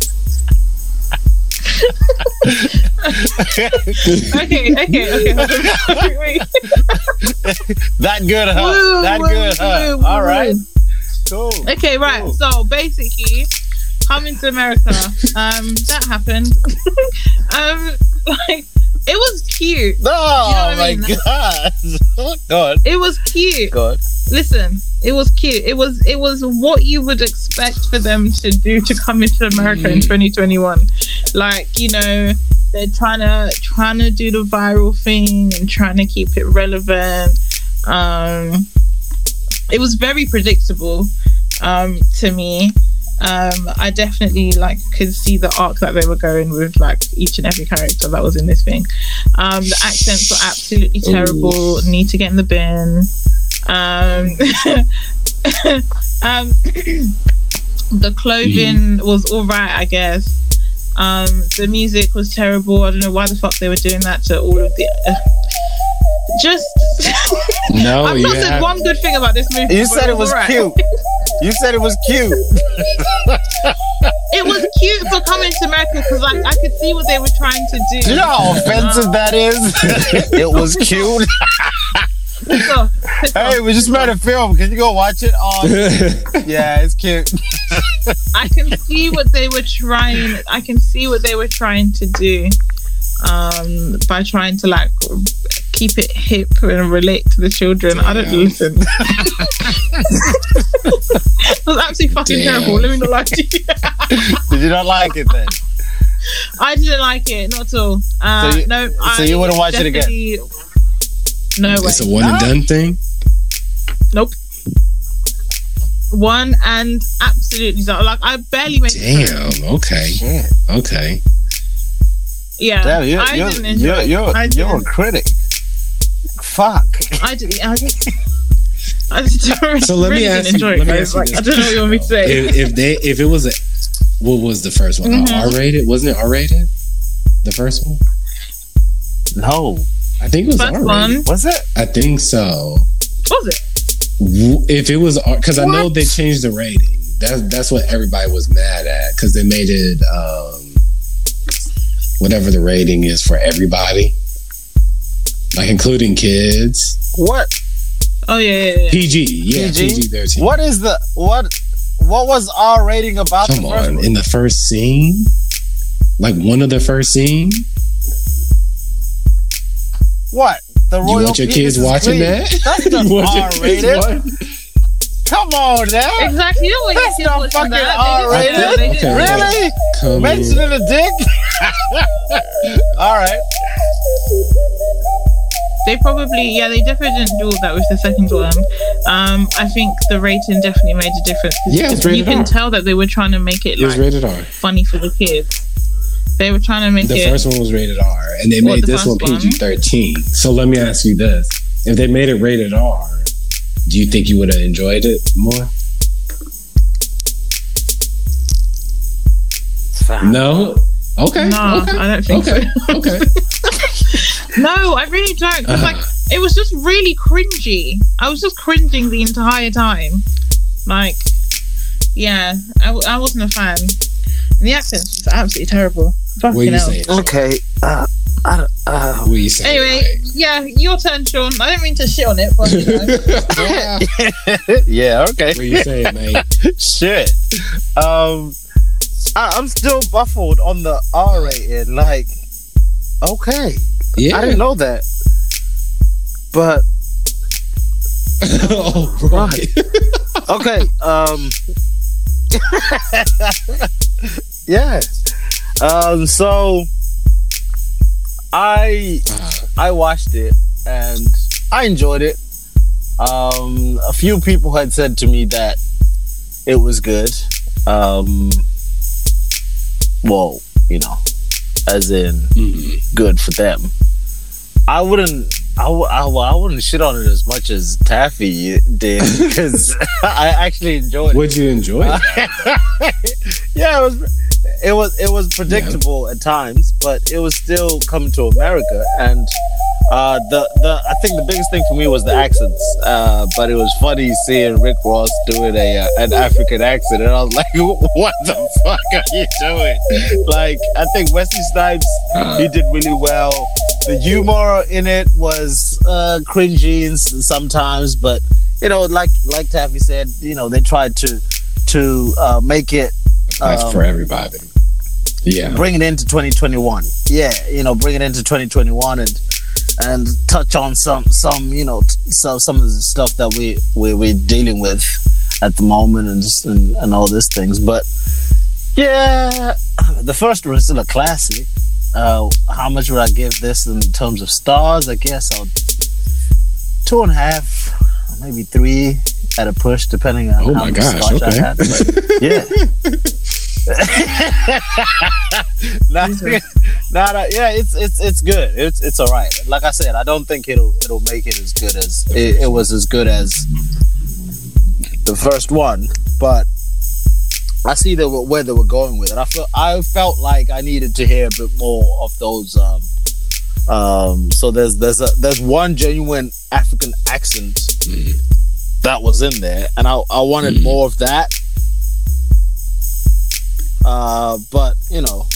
[laughs] [laughs] Okay, okay, okay. Wait, wait. [laughs] That good, huh? Woo, that woo, good, huh? woo, All right. Cool. Okay, right. Cool. So basically, coming to America, um, that happened. [laughs] um, like it was cute. Oh You know I my mean? god. [laughs] God. It was cute. God. Listen, it was cute. It was it was what you would expect for them to do to come into America in 2021. Like you know, they're trying to trying to do the viral thing and trying to keep it relevant. Um, it was very predictable um, to me. Um, I definitely like could see the arc that they were going with, like each and every character that was in this thing. Um, the accents were absolutely terrible. Need to get in the bin. Um, [laughs] um, [clears throat] the clothing was all right, I guess. Um, the music was terrible. I don't know why the fuck they were doing that to all of the. Uh, just, [laughs] No, [laughs] I've you not said have- one good thing about this movie. You said it was alright. cute. You said it was cute. It was cute for coming to America because like I could see what they were trying to do. Do you know how offensive that is? [laughs] it was cute. Piss off, piss off. Hey, we just made a film. Can you go watch it? Oh, [laughs] yeah, it's cute. [laughs] I can see what they were trying. I can see what they were trying to do um, by trying to like keep it hip and relate to the children. I don't listen. it was absolutely fucking Damn. terrible. Let me not lie to you. [laughs] Did you not like it then? I didn't like it, not at all. Uh, So you- no, so I you wouldn't watch it again? Definitely- No way. it's a one and done thing. Nope. One and absolutely not. Like I barely made it. Damn. Okay. Yeah. Okay. Yeah, Damn, you're, I you're, didn't enjoy you're, it. you're, I you're a critic. Fuck. I did. [laughs] I just. I just don't So let me really ask you- enjoy let it. me ask you Like, this I don't know what you want me to say. If, if they if it was a what was the first one? Mhm. R rated? Wasn't it R rated? The first one? No. I think it was First R one rated. Was it? I think so. was it? If it was because I know they changed the rating. That's that's what everybody was mad at because they made it um, whatever the rating is for everybody, like including kids. What? Oh yeah, yeah, yeah. PG, yeah, PG? PG thirteen. What is the what? What was our rating about Come the first on, one? in the first scene Like one of the first scene. What? The You want your kids watching clean. that? That's [laughs] You not want your kids R-rated. watching- Come on now. Exactly. You don't want That's your kids not watching fucking that. R-rated. they Okay. Really? Coming. Mentioning a dick? [laughs] All right. They probably, yeah, they definitely didn't do all that with the second one. Um, I think the rating definitely made a difference. Yeah, it's rated you can R. tell that they were trying to make it It like rated R. funny for the kids. They were trying to make The it. first one was rated R, and they What, made the this one? PG thirteen. So let me ask you this: If they made it rated R, do you think you would have enjoyed it more? No. Okay. No, okay. I don't think okay. Okay. [laughs] [laughs] No, I really don't. 'cause, like, uh-huh. it was just really cringy. I was just cringing the entire time. Like, yeah, I, I wasn't a fan. And the accent's just absolutely terrible. What are you hell. saying? Okay. Uh, I don't, uh, What are you saying? Anyway, yeah, your turn, Sean. I don't mean to shit on it, but you know. Mike? [laughs] [laughs] yeah. Okay. what are you saying, mate? [laughs] Shit. Um, I, I'm still baffled on the R rated. Like, okay, Yeah. I didn't know that. But oh, right. okay. Um. yeah. Um. So I I watched it and I enjoyed it. Um. A few people had said to me that it was good. Um. Well, you know, as in Mhm. good for them. I wouldn't. I, w- I, w- I wouldn't shit on it as much as Taffy did because [laughs] I actually enjoyed it. Would you enjoy it? [laughs] yeah, it was. It was. It was predictable at times, but it was still coming to America, and uh, the the. I think the biggest thing for me was the accents. Uh, but it was funny seeing Rick Ross doing a uh, an African accent, and I was [laughs] like, "What the fuck are you doing?" Like, I think Wesley Snipes he did really well. The humor in it was uh, cringy sometimes, but you know, like like Taffy said, you know, they tried to to uh, make it Um, for everybody. Yeah. bring it into 2021. Yeah, you know, bring it into 2021 and and touch on some some you know some some of the stuff that we we we're dealing with at the moment and just, and, and all these things. But yeah, the first one is still a classic. Uh, how much would I give this in terms of stars? I guess I'll two and a half, maybe three at a push, depending on Oh how my gosh, scotch I had. [laughs] Yeah. [laughs] not, not a, yeah, it's it's it's good. It's it's all right. Like I said, I don't think it'll it'll make it as good as it, it was as good as the first one, but I see that where they were going with it. I felt I felt like I needed to hear a bit more of those. Um, um, so there's there's a there's one genuine African accent Mhm. that was in there, and I I wanted Mhm. more of that. Uh, but you know,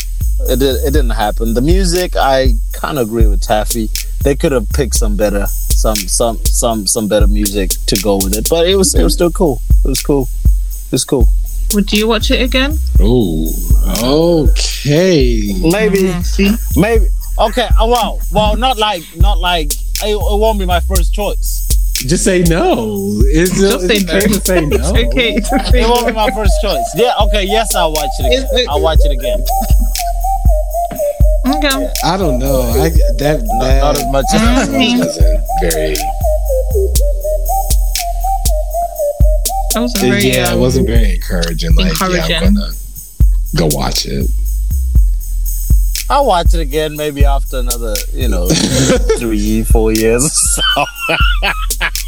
it did, it didn't happen. The music, I kind of agree with Taffy. They could have picked some better, some some some some better music to go with it, but it was it was still cool. It was cool. It was cool. Would you watch it again? Oh, okay. Maybe maybe okay. Oh, well, well, not like not like it, it won't be my first choice. Just say no. Is Just it say okay no. to say no? [laughs] Okay. to say It won't no. be my first choice. Yeah. Okay. Yes, I'll watch it Is again. it- I'll watch it again. Okay. I don't know. I that Not, that not as much as Mm. wasn't very. That wasn't very. yeah, it um, wasn't very encouraging. Like, yeah, encouraging. I'm gonna go watch it. I'll watch it again maybe after another, you know, [laughs] three, four years or [laughs] so.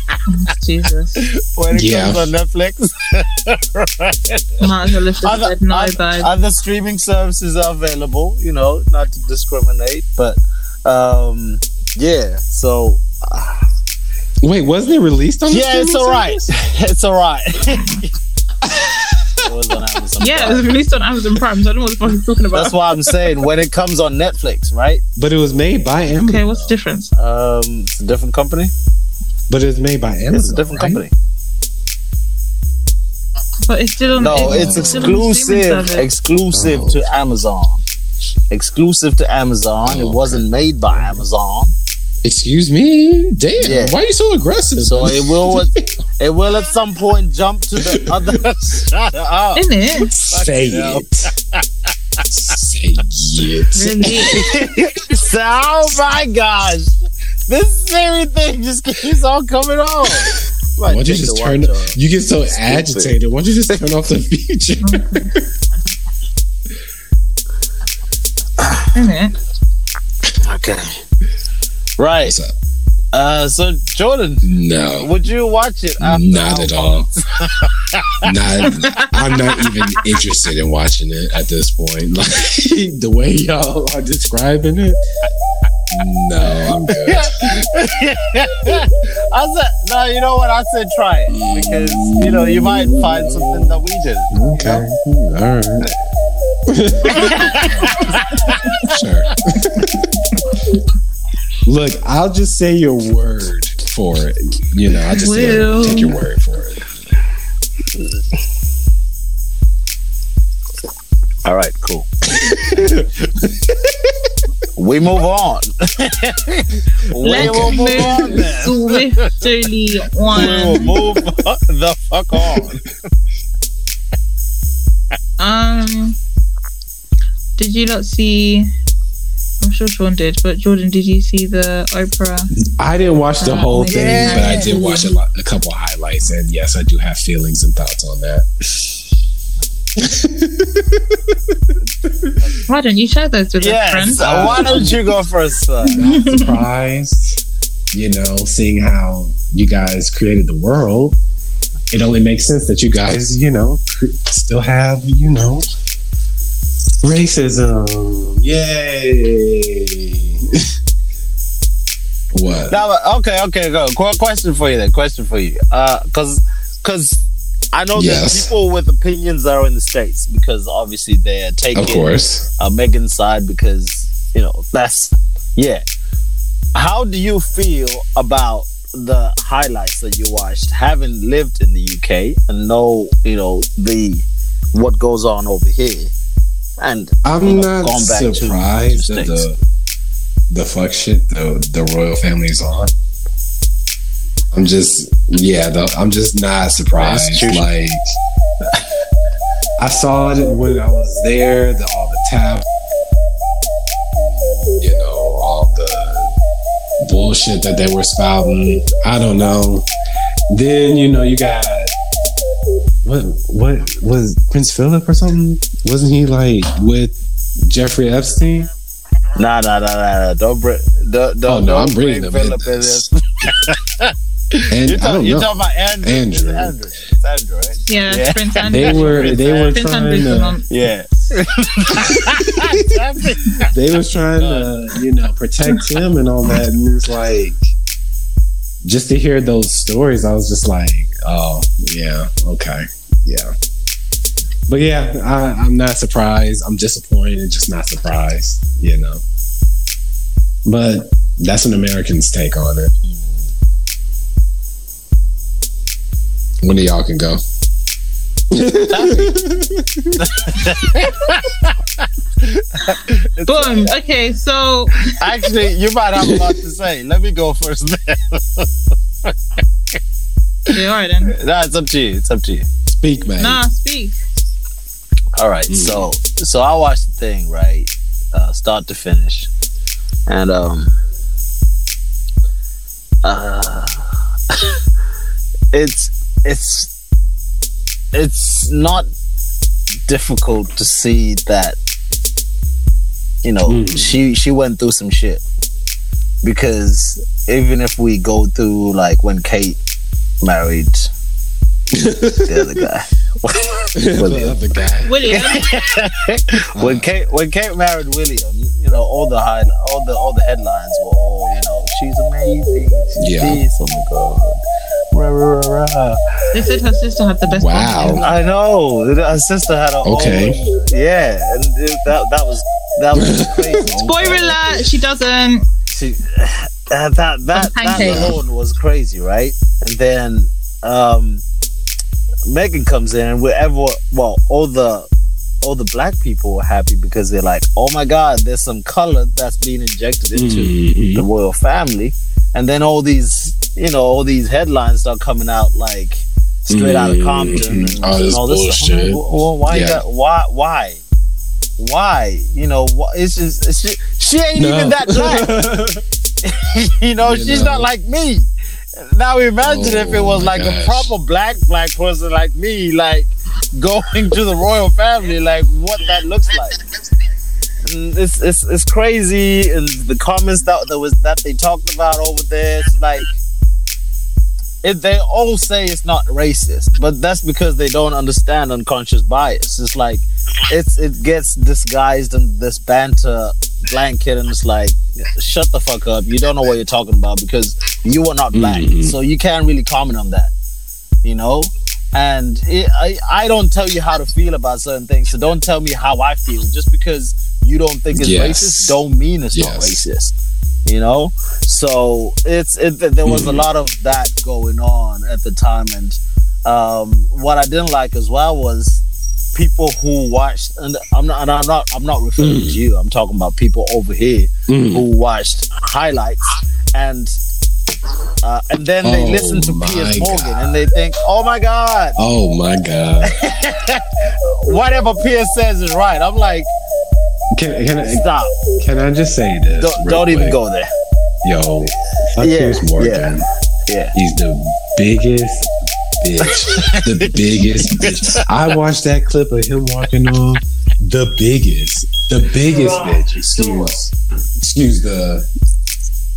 [laughs] Jesus. when it Yeah. comes on Netflix. [laughs] Might as well have just other, said no, other, other streaming services are available, you know, not to discriminate, but um, yeah. So Wait, wasn't it released on? the yeah, it's all right. [laughs] It's all right. it was on Amazon Yeah, it was released on Amazon Prime, so I don't know what the fuck he's talking about. That's why I'm saying when it comes on Netflix, right? But it was made by Amazon. okay, what's the difference? Um, it's a different company. But it's made by Amazon. It's a different right? company. But it's still on. No, it's still on the streaming exclusive, service. exclusive Oh. to Amazon. exclusive to Amazon. Oh, it wasn't made by Amazon, Excuse me? Damn. Yeah. Why are you so aggressive? so it [laughs] will it will at some point jump to the [laughs] other. Shut up. Isn't it? Say hell. it. Say it. Really? [laughs] So, oh my gosh, this Siri thing just keeps on coming on. [laughs] Why don't you just turn? You get so agitated. Why don't you just turn off the feature? [laughs] Isn't? Okay. Right. Uh, so Jordan, No, would you watch it? not at all. [laughs] not. I'm not even interested in watching it at this point. [laughs] Like the way y'all are describing it. No, I'm good. [laughs] I said, no, you know what? I said try it because you know you might find something that we didn't. Okay. All right. sure. Look, I'll just say your word for it. You know, I'll just say, take your word for it. All right, cool. we move on. [laughs] we Let's will move move on then. swiftly We will move [laughs] the fuck on. Um, did you not see? I'm sure Sean did, but Jordan, did you see the Oprah? I didn't watch the whole Oh, thing, yeah. but I did watch a lot, a couple highlights, and yes, I do have feelings and thoughts on that. [laughs] Why don't you share those with us, Yes. friends? uh, why don't you go first, sir? Not surprised, you know, seeing how you guys created the world. It only makes sense that you guys, you know, still have, you know, racism. Yay! [laughs] what? Now, okay, okay, go. Qu- question for you then. Question for you. Uh, cause, cause I know Yes. there's people with opinions that are in the states because obviously they're taking Of course. uh, Meghan's side because you know that's yeah. How do you feel about the highlights that you watched, having lived in the UK and know you know the what goes on over here, and I'm not surprised to at the the fuck shit the the royal family's on. I'm just yeah, the, I'm just not surprised. Like I saw it when I was there, the, all the tab, you know, all the bullshit that they were spouting. I don't know. Then you know you got what what was Prince Philip or something? Wasn't he like with Jeffrey Epstein? Nah, nah, nah, nah, nah. Don't bring. Don't, don't, Oh, no, don't I'm bringing them Philip in this. this. [laughs] And You're, I don't talking, you're know. talking about Andrew. Andrew. It's Andrew. It's Andrew, right? Yeah, Yeah. Prince Andrew. They were they were Prince trying Andrew's to Yeah. [laughs] they was trying to you know protect him and all that, and it's like just to hear those stories, I was just like, oh yeah, okay, yeah. But yeah, I, I'm not surprised. I'm disappointed, just not surprised, you know. But that's an American's take on it. When y'all can go. Boom. Okay, so [laughs] Actually, you might have a lot to say. Let me go first. Then. yeah, all right then. nah, it's up to you. It's up to you. Speak, man. Nah, speak. All right. Mm. So, so I watched the thing right, uh, start to finish, and um, uh, [laughs] it's it's it's not difficult to see that you know Mm. she she went through some shit because even if we go through like when Kate married the other guy. the William. other guy. William. [laughs] when Kate when Kate married William, you know all the high, all the all the headlines were all you know she's amazing, she's Yeah. this, oh my god, rah, rah, rah, rah. They said her sister had the best Wow. I know her sister had a Okay. own- yeah, and it, that that was that was [laughs] crazy. Spoiler alert, she doesn't. She, uh, that that that alone was crazy, right? And then um, Meghan comes in, and wherever, well, all the all the black people were happy because they're like, oh my god, there's some color that's being injected into Mhm. the royal family, and then all these, you know, all these headlines start coming out like straight out of Compton and. All this and all this. stuff. Like, well, why? you Yeah. got- why? Why? Why? You know, wh- it's just it's just, she ain't even that black. [laughs] [laughs] you know, You she's know. not like me. Now imagine if it Oh was my like a proper black black person like me, like going to the royal family, like what that looks like. Mm, it's it's it's crazy, and the comments that that was that they talked about over there, it's like it, they all say it's not racist, but that's because they don't understand unconscious bias. It's like it's it gets disguised in this banter blanket, and it's like shut the fuck up. You don't know what you're talking about because you are not black, Mhm. so you can't really comment on that. You know. And it, I, I don't tell you how to feel about certain things, so don't tell me how I feel. Just because you don't think it's Yes. racist, don't mean it's not racist you know so it's it there was a Mhm. lot of that going on at the time and um what i didn't like as well was people who watched and i'm not and i'm not i'm not referring Mm. to you i'm talking about people over here Mhm. who watched highlights and uh, and then they Oh listen to my Piers Morgan God. and they think, "Oh my God, Oh my god! [laughs] whatever Piers says is right." I'm like, Can can I, "Stop! can I just say this? Don't, don't even go there." Yo, fuck Yeah, Piers Morgan. Yeah, He's the biggest bitch. [laughs] the biggest bitch. I watched that clip of him walking off. The biggest, the biggest bitch. Excuse, excuse the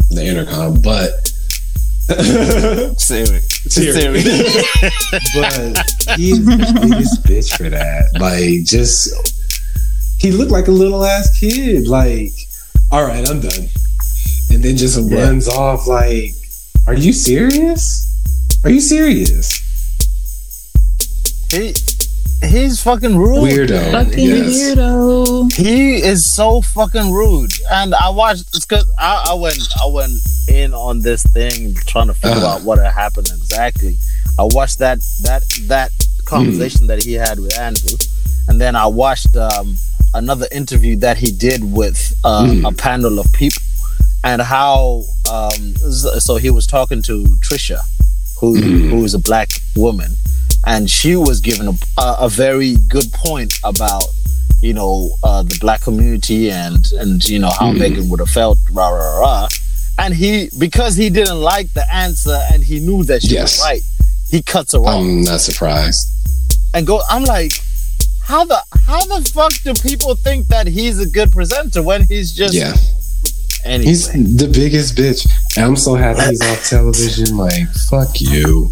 the intercom, but [laughs] Siri, Siri. but he's the biggest bitch for that. Like, just he looked like a little ass kid. Like, all right, I'm done. And then just Yeah. runs off. Like, are you serious? Are you serious? He he's fucking rude. Weirdo. Fucking yes. weirdo. He is so fucking rude, and I watched. It's cause I, I went, I went in on this thing trying to figure Uh-huh. out what had happened exactly. I watched that that that conversation that he had with Andrew, and then I watched um, another interview that he did with uh, Mm. a panel of people, and how um, so he was talking to Trisha, who Mm. who is a black woman, and she was given a, a, a very good point about you know uh, the black community and and you know how Mhm. Meghan would have felt rah rah rah, and he because he didn't like the answer and he knew that she Yes. was right, he cuts her off I'm not surprised. and go. I'm like, how the how the fuck do people think that he's a good presenter when he's just Yeah, anyway? he's the biggest bitch. And I'm so happy he's off television. Like, fuck you.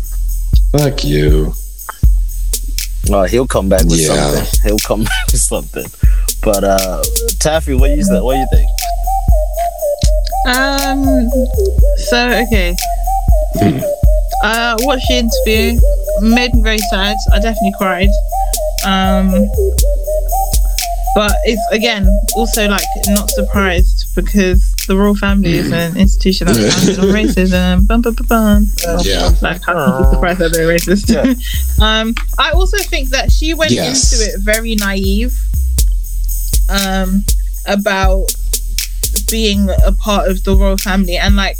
Fuck you. Oh, he'll come back with Yeah. something. [laughs] He'll come back with something. But uh Taffy, what you? What do you think? Um. So okay. Hmm. Uh, watched the interview. Made me very sad. I definitely cried. Um. But it's again also like not surprised because the royal family is an institution that's founded on racism. Bum, bum, bum, bum. Yeah. Like how can you be surprised that they're racist? Yeah. [laughs] um, I also think that she went Yes. into it very naive. Um, about being a part of the royal family and like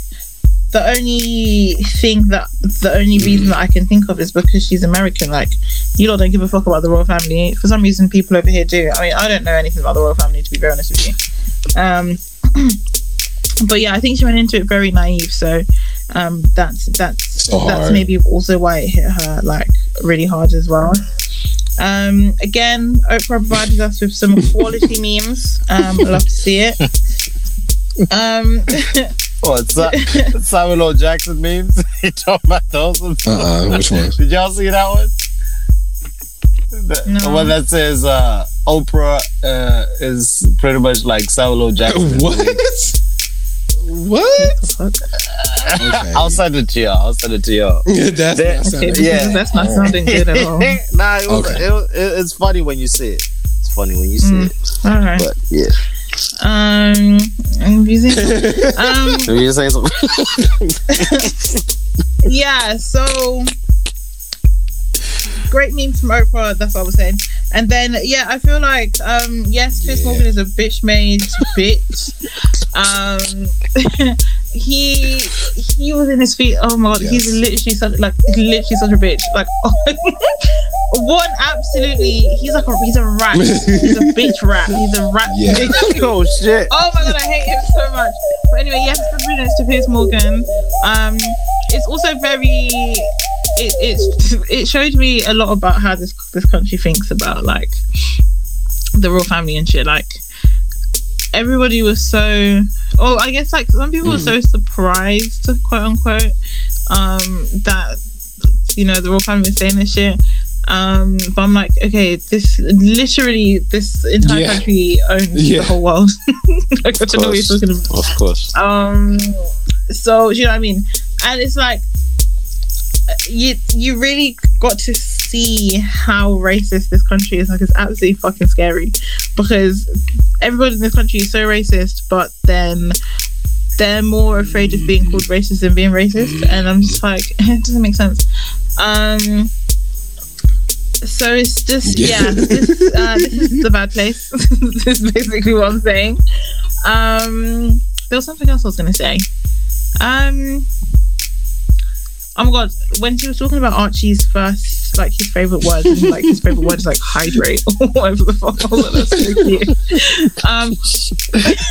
the only thing that the only reason that I can think of is because she's American. Like, you lot don't give a fuck about the royal family. For some reason, people over here do. I mean, I don't know anything about the royal family to be very honest with you. Um, [clears throat] but yeah, I think she went into it very naive. So um, that's that's So that's maybe also why it hit her like really hard as well. Um, again, Oprah provided us with some quality [laughs] memes. Um, I love to see it. Um, [laughs] Oh, it's Sa- [laughs] Samuel L. Jackson memes. you talking about those? ones? Uh uh Which one? Did y'all see that one? The, the one that says uh, Oprah uh, is pretty much like Samuel L. Jackson. What? What? Okay. I'll send it to y'all. I'll send it to y'all. [laughs] That's not okay, sounding- Yeah. that's not sounding good at all. [laughs] nah, it was, Okay. it, it- it's funny when you see it. It's funny when you see Mm. it. All right. But yeah, Um, I'm using. Um, so you say something. [laughs] yeah. So great memes from Oprah. That's what I was saying. and then yeah, I feel like um yes, Piers Yeah. Morgan is a bitch made bitch. Um, [laughs] he he was in his feet. Oh my god, he's literally such like literally such a bitch. Like [laughs] one absolutely, he's like a he's a rat. [laughs] He's a bitch rat. He's a rat. Yeah. bitch. oh shit. Oh my god, I hate him so much. But anyway, yes, congrats to Piers Morgan. Um, it's also very. It it's it showed me a lot about how this this country thinks about like the royal family and shit. Like everybody was so. Oh, I guess like some people were so surprised, quote unquote, um, that you know the royal family was saying this shit. Um, but I'm like, okay, this literally this entire Yeah. country owns Yeah. the whole world. [laughs] like, I don't know what you're talking about. Of course. Um, so you know what I mean, and it's like you you really got to see how racist this country is. Like it's absolutely fucking scary because everybody in this country is so racist, but then they're more afraid of being called racist than being racist, and I'm just like [laughs] it doesn't make sense. Um. So it's just Yeah. yeah, this, uh, this [laughs] is the bad place. [laughs] this is basically what I'm saying. Um, there was something else I was gonna say. Um, oh my god, when she was talking about Archie's first, like his favorite word, and like his favorite word is like hydrate or whatever the fuck. I was like, that's so cute. Um,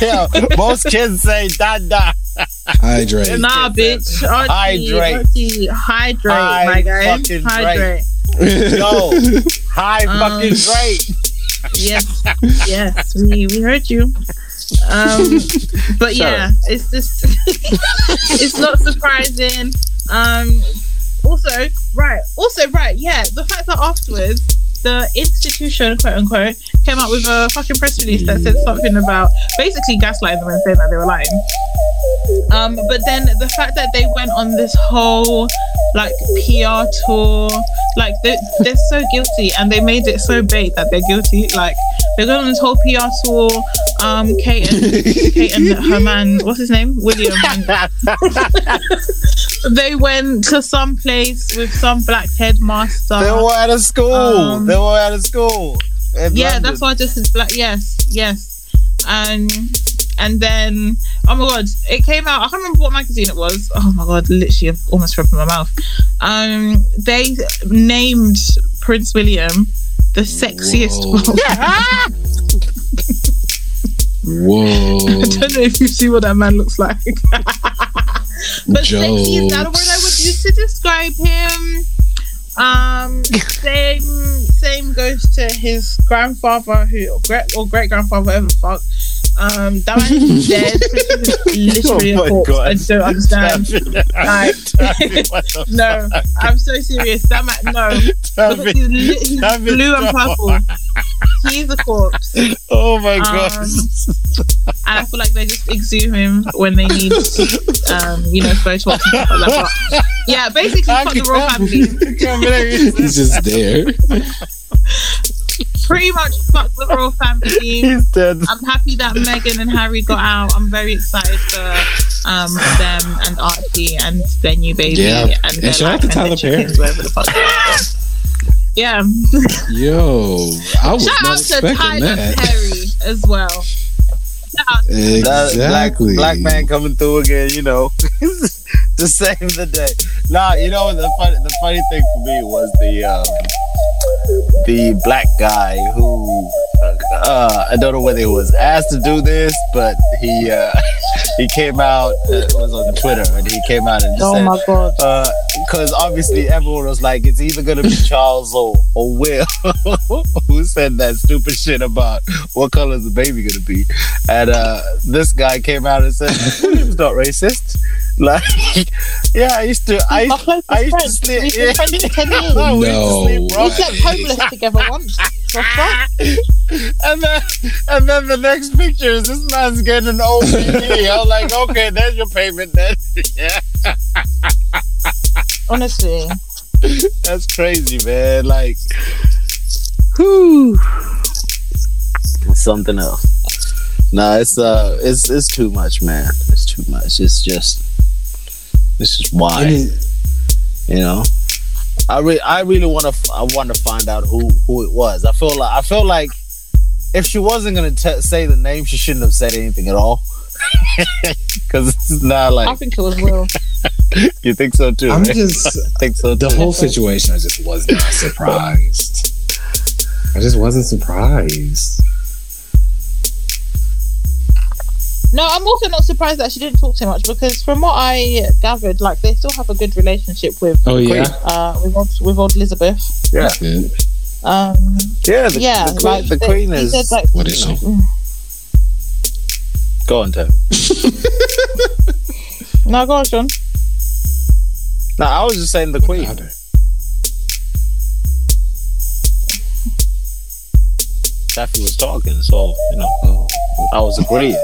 [laughs] yeah, most kids say dada. Hydrate. nah, bitch, Archie, Hydrate. Archie, hydrate, Hy- my guy, fucking hydrate. [laughs] Yo, hi Um, fucking great. yes, yes, we we heard you. Um, but Shut yeah, it's just [laughs] it's not surprising. Um, also, right, also right, yeah, the fact that afterwards the institution, quote unquote, came out with a fucking press release that said something about basically gaslighting them and saying that they were lying. Um, but then the fact that they went on this whole like PR tour, like they're, they're so guilty and they made it so bait that they're guilty. Like they're going on this whole PR tour. Um, Kate and [laughs] Kate and her man, what's his name, William. [laughs] they went to some place with some black headmaster. They were out of school. Um, they were out of school. In yeah, London. that's why I just said black. Yes, yes, and and then oh my god, it came out. I can't remember what magazine it was. Oh my god, literally, I've almost thrown my mouth. Um, they named Prince William the sexiest. Whoa. [laughs] Whoa. I don't know if you see what that man looks like. [laughs] but sexy is not a word I would use to describe him. Um, [laughs] same same goes to his grandfather, who or great or great grandfather, whatever the fuck. Um, that man is dead. [laughs] Literally Oh a corpse. God. I don't understand. Like, [laughs] [laughs] no, I'm so serious. That man, no, Tell he's, li- he's tell me blue and purple. He's a corpse. Oh my god. Um, and I feel like they just exhume him when they need, um, you know, Photoshop and stuff like that. But, yeah, basically, I fuck the can't- royal family. I can't believe you said He's just there. Pretty much fuck the royal family. [laughs] He's dead. I'm happy that Meghan and Harry got out. I'm very excited for um, them and Archie and their new baby. Yeah. and, And their shout out to and Tyler Perry. the fuck. Yeah. Yo, I was Shout not out to Tyler that. Perry as well. Shout out to That Exactly. black, black man coming through again, you know, [laughs] to save the day. Nah, you know the funny the funny thing for me was the um, the black guy who uh, I don't know whether he was asked to do this, but he uh, [laughs] he came out uh, was on Twitter and he came out and just Oh said, my god. because obviously everyone was like, it's either gonna be Charles or, or Will [laughs] who said that stupid shit about what color is the baby gonna be, and uh, this guy came out and said William's not racist. [laughs] Like, yeah, I used to, I, I used to sleep. Yeah. been friends for 10 years. We used to No. Sleep We wrong. slept homeless together once. The fuck? And then, and then the next picture is this man's getting an OBE. I was like, okay, there's your payment then. yeah, [laughs] Honestly. that's crazy, man. Like, whew. Something else. Nah, it's uh, it's it's too much, man. It's too much. It's just, it's just why, you know. I really, I really want to, I want to find out who who it was. I feel like, I feel like if she wasn't gonna t- say the name, she shouldn't have said anything at all. [laughs] Because it's not like I like think it was Will. [laughs] you think so too. I'm right? just [laughs] I think so the too. whole situation. I just was not surprised. I just wasn't surprised. No, I'm also not surprised that she didn't talk too much because from what I gathered, like they still have a good relationship with Oh yeah, uh with old, with old Elizabeth. yeah, Good. Um, yeah, the, yeah, the queen, like the queen he is. said, like, What is she? go on, Ted. [laughs] no, go on, John. No, I was just saying the queen. Without her. Taffy was talking, so you know, I was agreeing.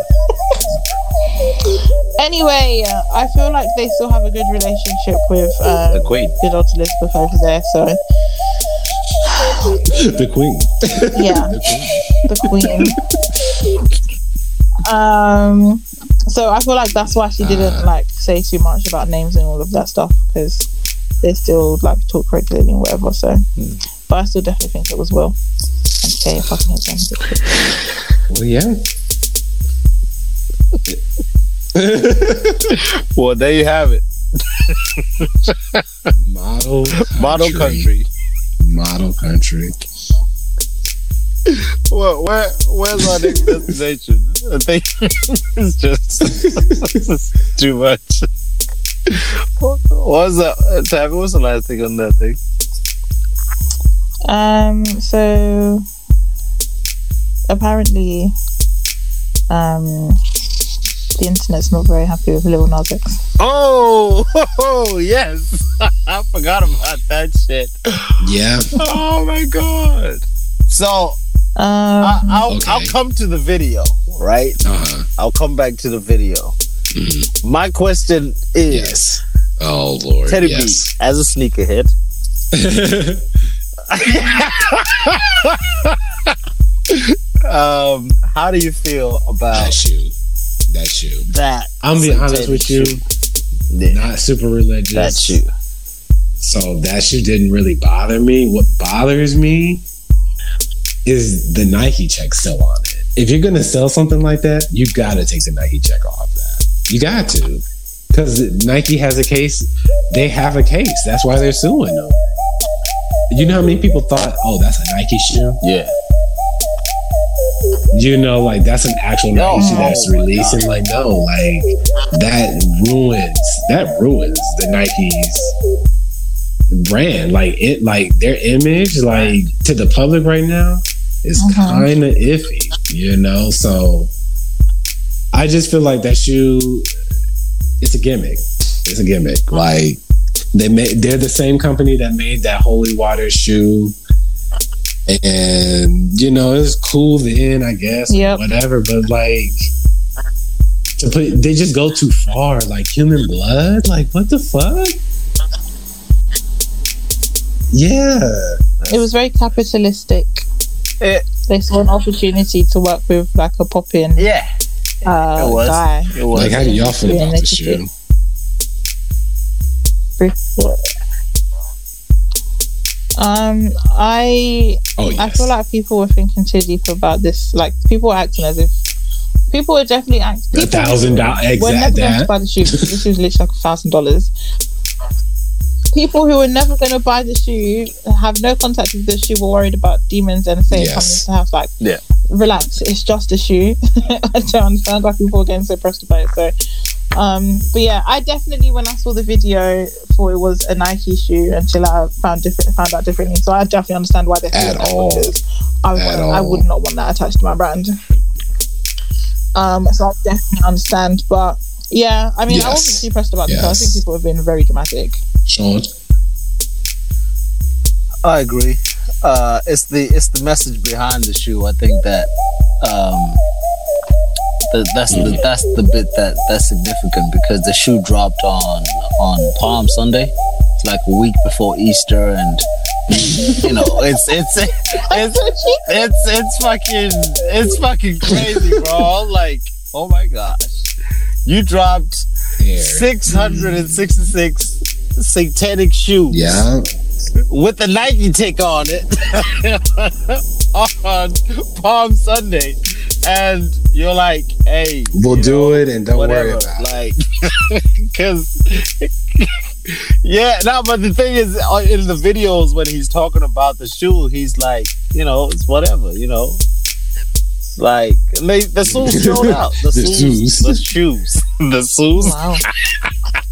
Anyway, uh, I feel like they still have a good relationship with uh, The queen. good old Elizabeth over there. So [laughs] the queen. yeah, [laughs] the queen. Um, so I feel like that's why she didn't Ah. like say too much about names and all of that stuff because they still like talk regularly and whatever. So, but I still definitely think it was Will. Okay, fucking hate him. Well, yeah. [laughs] Well, there you have it. [laughs] Model, Model country. model country. Well, where where's our next destination? I think [laughs] it's just it's too much. What was that? Tabby, what's the last thing on that thing? Um, so apparently, um, the internet's not very happy with Lil Nas X. Oh, oh [laughs] yes, [laughs] I forgot about that shit. Yeah. Oh my god. So Um, I, I'll Okay. I'll come to the video, right? Uh huh. I'll come back to the video. My question is, Yes. Oh Lord. Teddy yes. B, as a sneakerhead, [laughs] um, how do you feel about that shoe. That shoe. that? I'm being honest with you. shoe? Yeah, Not super religious. that shoe. So that shoe didn't really bother me. What bothers me is the Nike check still on it. If you're gonna sell something like that, you gotta take the Nike check off that. You got to. Because Nike has a case, they have a case. That's why they're suing them. You know how many people thought, oh, that's a Nike shoe? Yeah. You know, like that's an actual No. Nike that's Oh my releasing. Like, no, like that ruins that ruins the Nike's brand. Like it like their image, like to the public right now, is Mhm. kinda iffy, you know? So I just feel like that shoe it's a gimmick. It's a gimmick. Like they made they're the same company that made that holy water shoe. And you know, it's cool then, I guess, or Yep. whatever, but like to put they just go too far. Like human blood? Like what the fuck? Yeah. it was very capitalistic. It- they saw an opportunity to work with like a pop-in Yeah. uh, It was. guy. It was. Like how do y'all feel Yeah, about they the just shoe? Um, I Oh yes. I feel like people were thinking too deep about this. Like people were acting as if people were definitely acting. a thousand dollars We're never going to buy the shoe. shoe is literally like a thousand dollars. People who were never going to buy the shoe have no contact with the shoe. Were worried about demons and say Yes. coming to the house. Like, Yeah. relax. It's just a shoe. [laughs] I don't understand why people are getting so pressed about it. So, um, but yeah, I definitely when I saw the video thought it was a Nike shoe until I found different found out differently. So I definitely understand why they thought At that all. I would, At I would not want that attached to my brand. Um, so I definitely understand, but yeah, I mean, I wasn't too pressed about this. I think people have been very dramatic. Sean. I agree. Uh, it's the it's the message behind the shoe. I think that um, the, that's the that's the bit that that's significant because the shoe dropped on on Palm Sunday, It's like a week before Easter, and you know it's it's it's it's it's fucking it's fucking crazy, bro. Like oh my gosh, you dropped six hundred and sixty six satanic shoes. Yeah. with the Nike tick on it [laughs] on Palm Sunday, and you're like, "Hey, We'll do know, it and don't worry about it. Like, [laughs] because [laughs] yeah, no. But the thing is, uh, in the videos when he's talking about the shoe, he's like, you know, it's whatever, you know. Like they, the shoes [laughs] sold out. The, The shoes, shoes. the shoes, the shoes, Wow.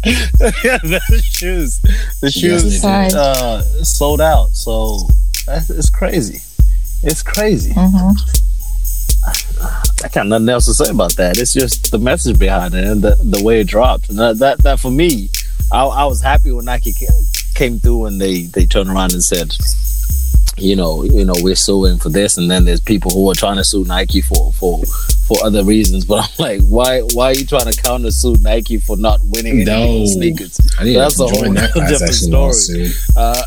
the shoes, the shoes they did. uh, sold out. So that's it's crazy. It's crazy. hmm I got nothing else to say about that. It's just the message behind it and the, the way it dropped. And that, that, that for me, I, I was happy when Nike came through and they, they turned around and said, you know, you know, we're suing for this, and then there's people who are trying to sue Nike for for for other reasons. [laughs] But I'm like, why why are you trying to counter sue Nike for not winning any No. sneakers? That's a whole that [laughs] different story. Uh,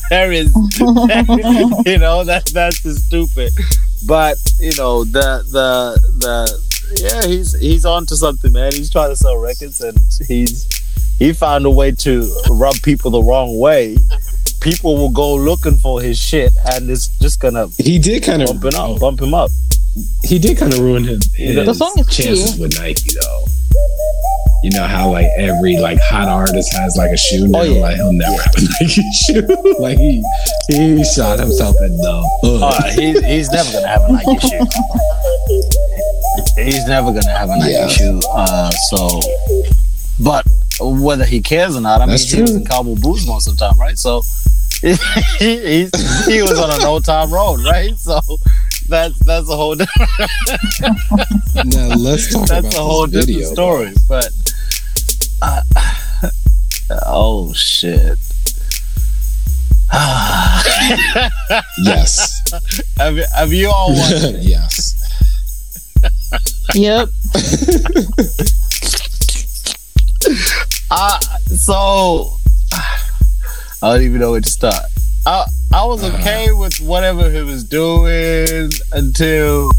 [laughs] there is, you know, that that's just stupid. But you know, the the the yeah, he's he's on to something, man. He's trying to sell records, and he's he found a way to rub people the wrong way. People will go looking for his shit, and it's just gonna He did kind of bump him up, bump him up. he did kind of ruin his, his The song is chances cute. with Nike though. You know how like every like hot artist has like a shoe now, Oh, yeah. like he'll never have a [laughs] Nike shoe. like he he shot himself in the foot. Uh, he, he's never gonna have a Nike [laughs] shoe. He's never gonna have a Nike Yeah. shoe. Uh, so, but whether he cares or not, I That's mean, he was true. in cowboy boots most of the time, right? So, [laughs] he, he's, he was on an old time road, right? So, that's that's a whole different, [laughs] now let's talk about that's a whole this different video. story. But, uh, oh shit. [sighs] Yes. have, you- have you all watched [laughs] yes. Yep. Uh, so I don't even know where to start. I I was okay with whatever he was doing until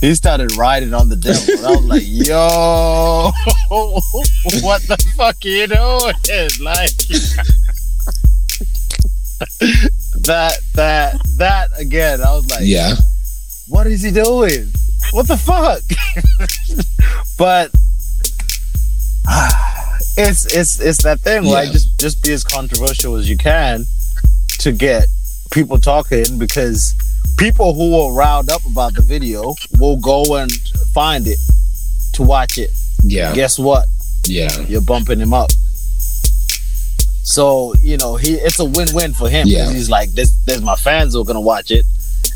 he started riding on the devil. And I was like, [laughs] yo, [laughs] what the fuck are you doing? [laughs] Like that that that again, I was like, Yeah. what is he doing? What the fuck? but [sighs] it's it's it's that thing, right? Yeah. Just just be as controversial as you can to get people talking because people who are riled up about the video will go and find it to watch it. Yeah. Guess what? Yeah. You're bumping him up. So you know he it's a win-win for him. Yeah. He's like, there's there's my fans who are gonna watch it,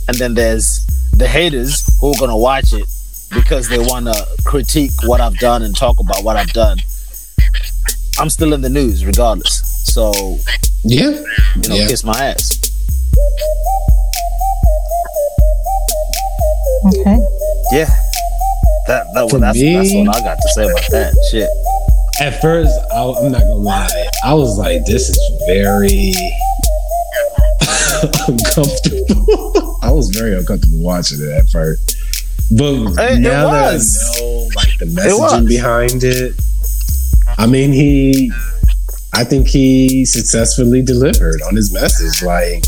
and then there's the haters who are gonna watch it because they want to critique what I've done and talk about what I've done. I'm still in the news regardless. So Yeah. you know, Yeah. kiss my ass. Okay. Yeah. That that For that's, that's what I got to say about that shit. At first, I, I'm not gonna lie. I was like, "This is very [laughs] uncomfortable." [laughs] I was very uncomfortable watching it at first, but It- it now that. I know like the was. messaging behind it, I mean, he, I think he successfully delivered on his message. Like,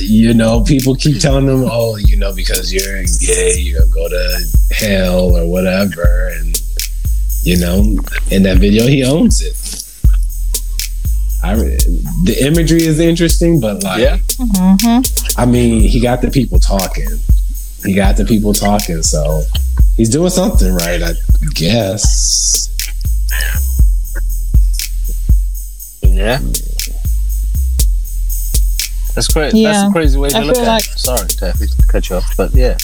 you know, people keep telling them, "Oh, you know, because you're gay, you're gonna go to hell or whatever," and you know, in that video, he owns it. I the imagery is interesting, but like, Yeah. hmm I mean, he got the people talking. He got the people talking, so he's doing something right, I guess. Yeah. That's crazy. That's a crazy way to I look at like- it. Sorry, Taffy, to cut you off, but yeah.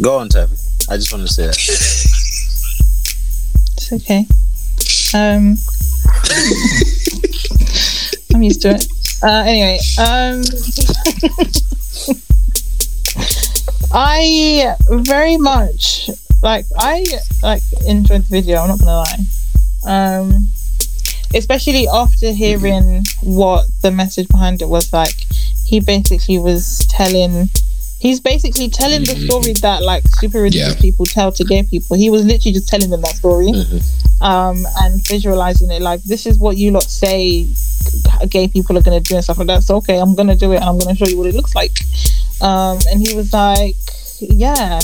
Go on, Taffy. I just want to say that. It's okay. Um, [laughs] I'm used to it. Uh, anyway, um, [laughs] I very much like I like enjoyed the video. I'm not gonna lie. Um, especially after hearing what the message behind it was like. He basically was telling He's basically telling the story that like super religious Yeah. people tell to gay people. He was literally just telling them that story, um, and visualizing it. Like this is what you lot say gay people are gonna do and stuff like that. So okay, I'm gonna do it, and I'm gonna show you what it looks like. Um, and he was like, yeah.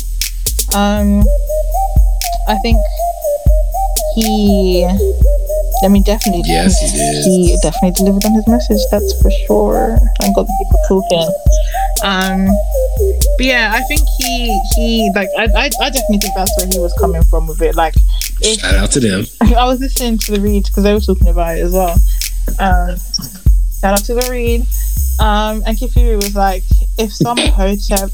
Um, I think he. I mean, definitely. Yes, he did. He definitely delivered on his message. That's for sure. And got the people talking. Um, but yeah, I think he he like I, I I definitely think that's where he was coming from with it. Like, if Shout out to them. [laughs] I was listening to the read because they were talking about it as well. Um, shout out to the read. Um, and Kid Fury was like, if some [coughs] hotep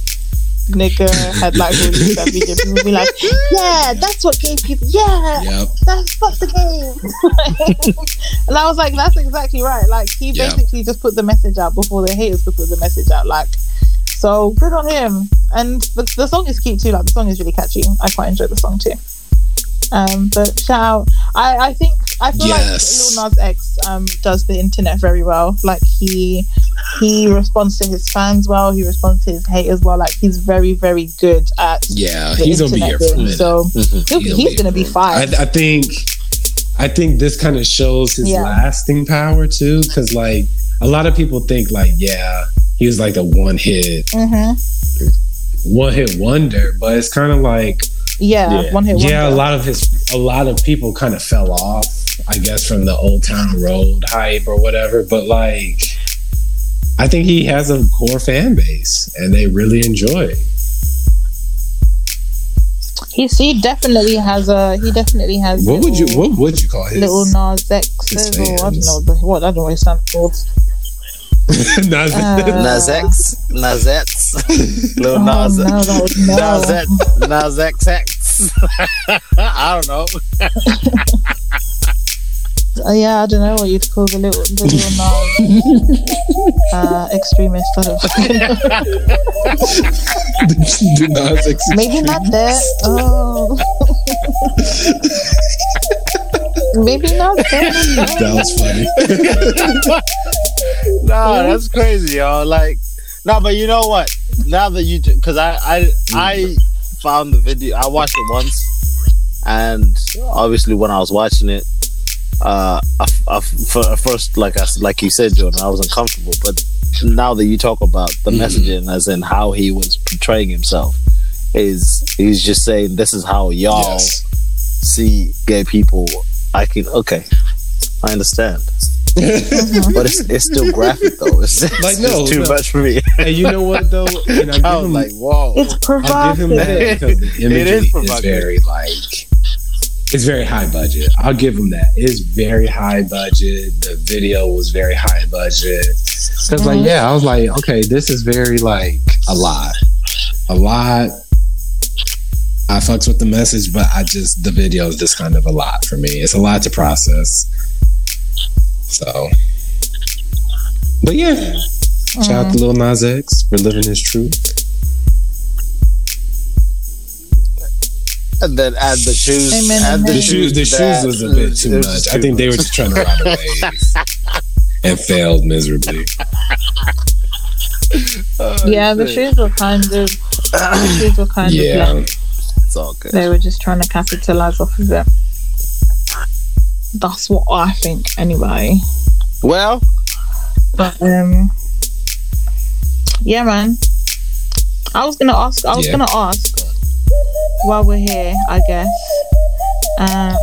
nigga had like released that video, people would be like, yeah, that's what gay people, yeah, Yep. that's fuck the game. [laughs] and I was like, that's exactly right. Like he basically just put the message out before the haters could put the message out. Like, so good on him. And the, the song is cute too. Like the song is really catchy. I quite enjoy the song too. Um, but shout out. I, I think I feel Yes. like Lil Nas X um does the internet very well. Like he he responds to his fans well. He responds to his haters well. Like he's very very good at Yeah, the he's gonna be here for a game. minute. So he'll, He's he's, gonna be here for a minute. fine. I, I think, I think this kind of shows his Yeah. lasting power too, because like a lot of people think like, yeah, he was like a one hit, hmm one hit wonder, but it's kind of like, Yeah, Yeah. one hit. yeah, a lot of his, a lot of people kind of fell off, I guess, from the Old Town Road hype or whatever. But like, I think he has a core fan base, and they really enjoy. it. He's, he definitely has a. He definitely has. What would you, what would you call his? Lil Nas X his or I don't know the, what I don't know what it stands for. [laughs] Nas- Uh, Nas X, Nas X, Lil Oh, Nas, no, was no. Nas X, Nas X X. [laughs] I don't know. Uh, yeah, I don't know what you'd call the little the little [laughs] Nas uh, extremist. I don't. Nas X Maybe not that. Oh. Maybe not that. That was funny. [laughs] No, that's crazy, y'all. Like, no, but you know what? Now that you, because I, I, I found the video. I watched it once, and obviously when I was watching it, uh, I, I, for, first, like I, like you said, Jordan, I was uncomfortable. But now that you talk about the Mhm. messaging, as in how he was portraying himself, is he's just saying this is how y'all Yes. see gay people. I can okay, I understand, but it's it's still graphic though. It's, Like, no, just too no. much for me. And you know what though? And I [laughs] I was him like, whoa. It's I'll give him that provocative. because the imagery It is is, very like it's very high budget. I'll give him that. It's very high budget. The video was very high budget. Cause like Mhm. yeah, I was like, okay, this is very like a lot, a lot. I fucks with the message, but I just the video is just kind of a lot for me. It's a lot to process. So, but yeah, shout out to Lil Nas X for living his truth. And then add the shoes. Amen, add amen. The shoes, the shoes was a bit too much. just I too think they were just trying to ride a wave and failed miserably. Oh, [laughs] Yeah, the shit. shoes were kind of. The shoes were kind of. Yeah. It's all good. They were just trying to capitalize off of it. That's what I think, anyway. Well, But um, yeah, man. I was gonna ask. I was Yeah. gonna ask while we're here. I guess. Um,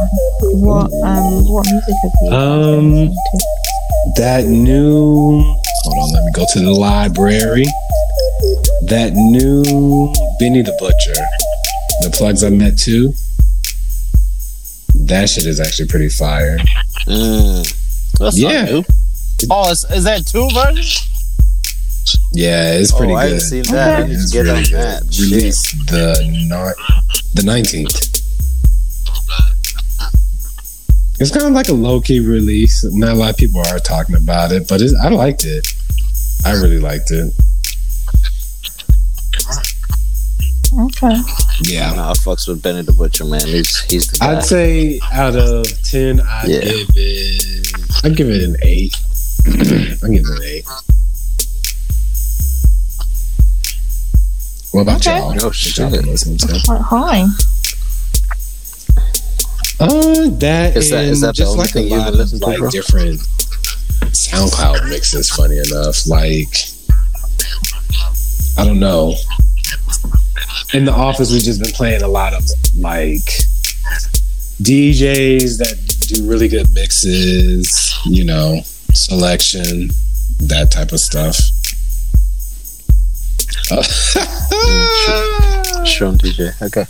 what um, what music have you? Um, to? that new. Hold on, let me go to the library. That new Benny the Butcher, the plugs I met too. That shit is actually pretty fire. mm, that's Yeah. not new. Oh, is, is that two versions? Yeah, it's pretty oh, I good. haven't seen that. I Okay. need to It's get really on that. Shit. Released the ni- the nineteenth. It's kind of like a low key release. Not a lot of people are talking about it, but it's, I liked it. I really liked it. Okay. Yeah, Nah, I fucks with Benny the Butcher, man. He's he's the guy. I'd say out of ten, I'd Yeah. give it. I'd give it an eight. [clears throat] I'd give it an eight. What about Okay. y'all? Oh, shit. y'all been listening to? Like, hi. Uh, that Is that- and is that just like a you've lot been of listening to, like bro? different SoundCloud mixes. Funny enough, like I don't know. In the office, we've just been playing a lot of like DJs that do really good mixes. You know, selection, that type of stuff. [laughs] Sean DJ. Okay.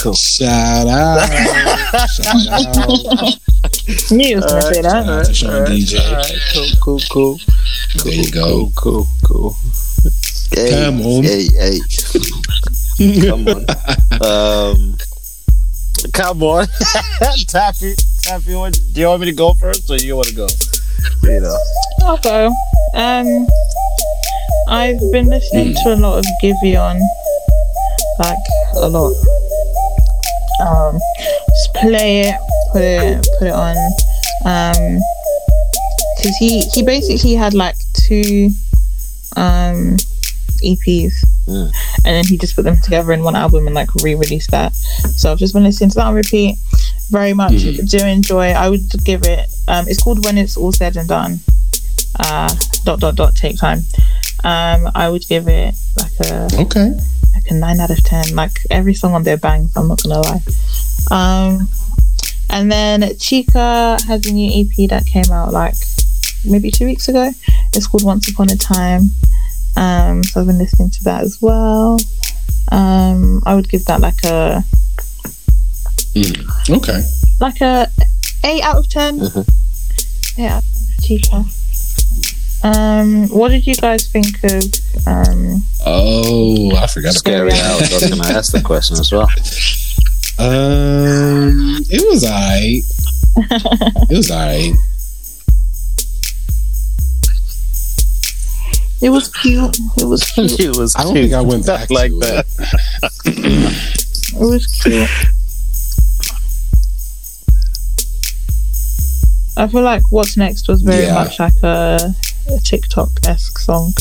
Cool. Shout out! [laughs] Shout out! Knew you was gonna say that. out to Sean DJ. Alright, cool, cool, cool. There you go. Cool, cool, cool. Hey, Come on. Hey, hey. [laughs] Come on. Um, come on. [laughs] Taffy, Taffy, what, do you want me to go first or you want to go? You know. I'll go. Um, I've been listening to a lot of Giveon, like a lot. Um, just play it, put it, put it on. Um, because he he basically had like two um EPs, Mm. and then he just put them together in one album and like re-released that. So I've just been listening to that on repeat. Very much Mhm. do enjoy. I would give it. Um, it's called When It's All Said and Done uh, dot dot dot take time. Um, I would give it like a Okay. like a nine out of ten. Like every song on there bangs. I'm not gonna lie. Um, and then Chika has a new EP that came out like maybe two weeks ago. It's called Once Upon a Time. Um, so I've been listening to that as well. Um, I would give that like a Mm. Okay. like a eight out of 10 Mhm. Eight out of ten for Chika. Um, what did you guys think of um Oh, I forgot about Scary hours. I was going to ask the question as well. [laughs] Um, it was alright. [laughs] it was alright. It was cute. It was [laughs] cute. it was I don't cute. think I went back like that. it. It was cute. I feel like what's next was very Yeah. much like a, a TikTok esque song.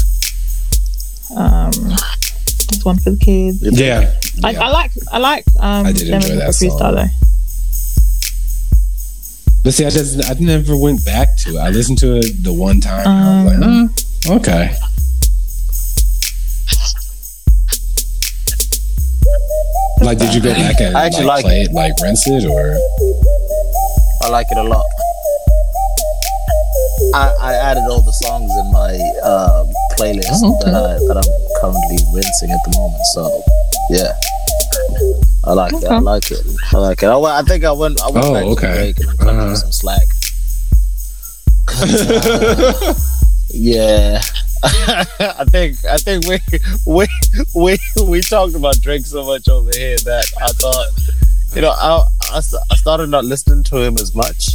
Um, it's one for the kids. Yeah. I, yeah. I like I like um I did them enjoy that freestyle song. though. But see, I just I never went back to it. I listened to it the one time. and I was Um, like, oh, okay. Like, did you go back and I actually like, like play it, like rinse it, or I like it a lot. I, I added all the songs in my uh, playlist Oh, okay. that, I, that I'm currently rinsing at the moment. So, yeah. I like it. I like it. I like it. I, I think I went. I went Oh, back to okay. the break and I'm cutting Uh-huh. some slack. uh, [laughs] [laughs] yeah, I think I think we we we we talked about Drake so much over here that I thought, you know, I I, I started not listening to him as much.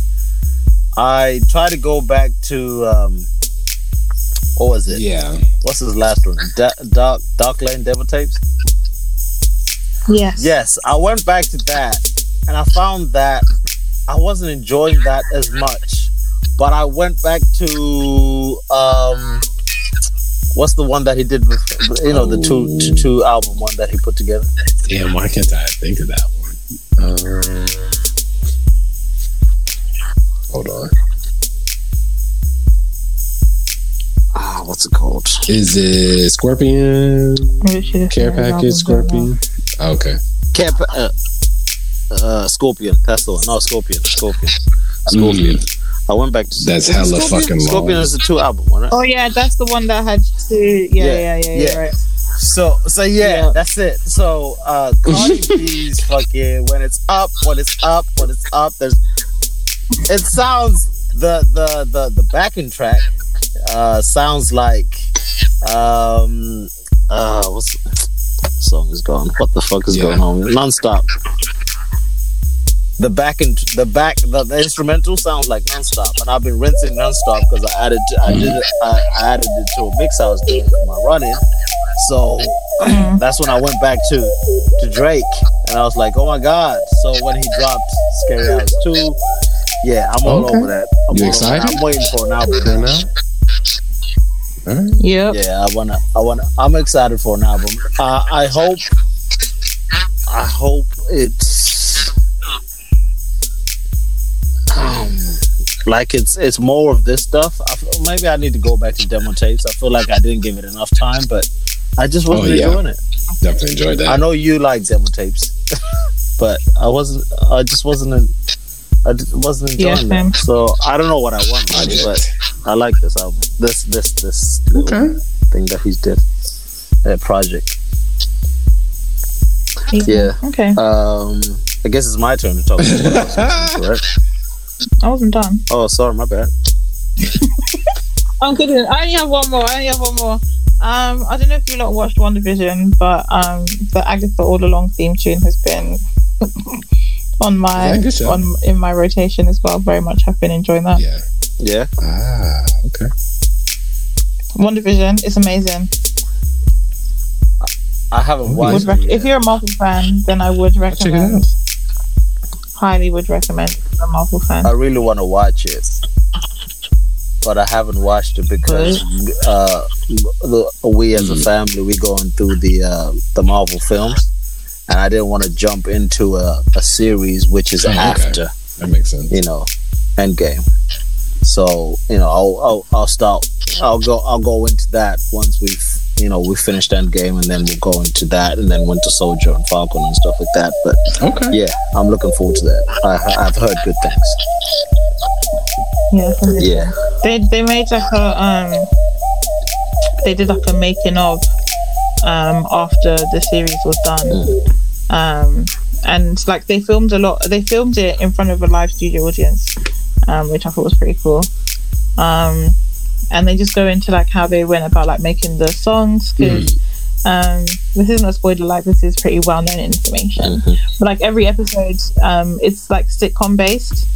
I tried to go back to um, what was it? yeah, What's his last one? Da- Dark Dark Lane Demo Tapes. Yes. Yes, I went back to that and I found that I wasn't enjoying that as much. But I went back to um what's the one that he did with you know the two two, two album one that he put together. damn. Why can't I think of that one? Um, hold on. Ah, what's it called? Is it Scorpion Maybe Care Package? album, don't know. Scorpion. Okay. Cap uh, uh Scorpion. That's the one. No, Scorpion. Scorpion. Scorpion. I went back to That's hella Scorpion? fucking long. Scorpion is the two album one, right? Oh yeah, that's the one that had two. Yeah, Yeah, yeah, yeah, yeah. yeah. Right. So so yeah, Yeah. that's it. So uh Cardi [laughs] B's fucking when it's up, when it's up, when it's up, there's it sounds the the the the backing track uh sounds like um uh what's song is gone. What the fuck is Yeah. going on? Nonstop. The back and the back the, the instrumental sounds like nonstop, and I've been rinsing nonstop because I added I did it, I, I added it to a mix I was doing for my running. So Mhm. that's when I went back to to Drake, and I was like, oh my god! So when he dropped Scary Hours two, yeah, I'm all Okay. over that. I'm You all over that. excited? I'm waiting for an album. Fair enough. All right. Yep. Yeah, I wanna, I wanna, I'm excited for an album. Uh, I hope, I hope it's, um, like it's it's more of this stuff. I feel, maybe I need to go back to demo tapes. I feel like I didn't give it enough time, but I just wasn't Oh, yeah. enjoying it. Definitely enjoyed that. I know you like demo tapes, [laughs] but I wasn't. I just wasn't. In, I just wasn't Yeah, enjoying same. them. So I don't know what I want, I but I like this album. This this this Okay. thing that he's did. That project. Yeah. Okay. Um. I guess it's my turn to talk about what I was to, right? I wasn't done. Oh, sorry, my bad. [laughs] I'm kidding. I only have one more. I only have one more. Um, I don't know if you lot watched WandaVision, but um, the Agatha All Along theme tune has been [laughs] on my Yeah, on in my rotation as well. Very much, have been enjoying that. Yeah. Yeah. Ah, okay. WandaVision is amazing. I haven't Would Would watched. rec- if you're a Marvel fan, then I would I'll check it recommend. Out. Highly would recommend if you're a Marvel fan. I really want to watch it, but I haven't watched it because uh, the, we as a Mm. family we going through the uh, the Marvel films, and I didn't want to jump into a, a series which is Oh, okay. after That makes sense. you know Endgame. So you know I'll, I'll I'll start I'll go I'll go into that once we've you know we finished Endgame and then we'll go into that and then Winter Soldier and Falcon and stuff like that. But Okay. yeah, I'm looking forward to that. I, I've heard good things. Yeah. Yeah. They they made like a um they did like a making of um after the series was done. Um and like they filmed a lot they filmed it in front of a live studio audience, um, which I thought was pretty cool. Um and they just go into like how they went about like making the songs because um this isn't a spoiler like this is pretty well known information. Mhm. But like every episode um it's like sitcom based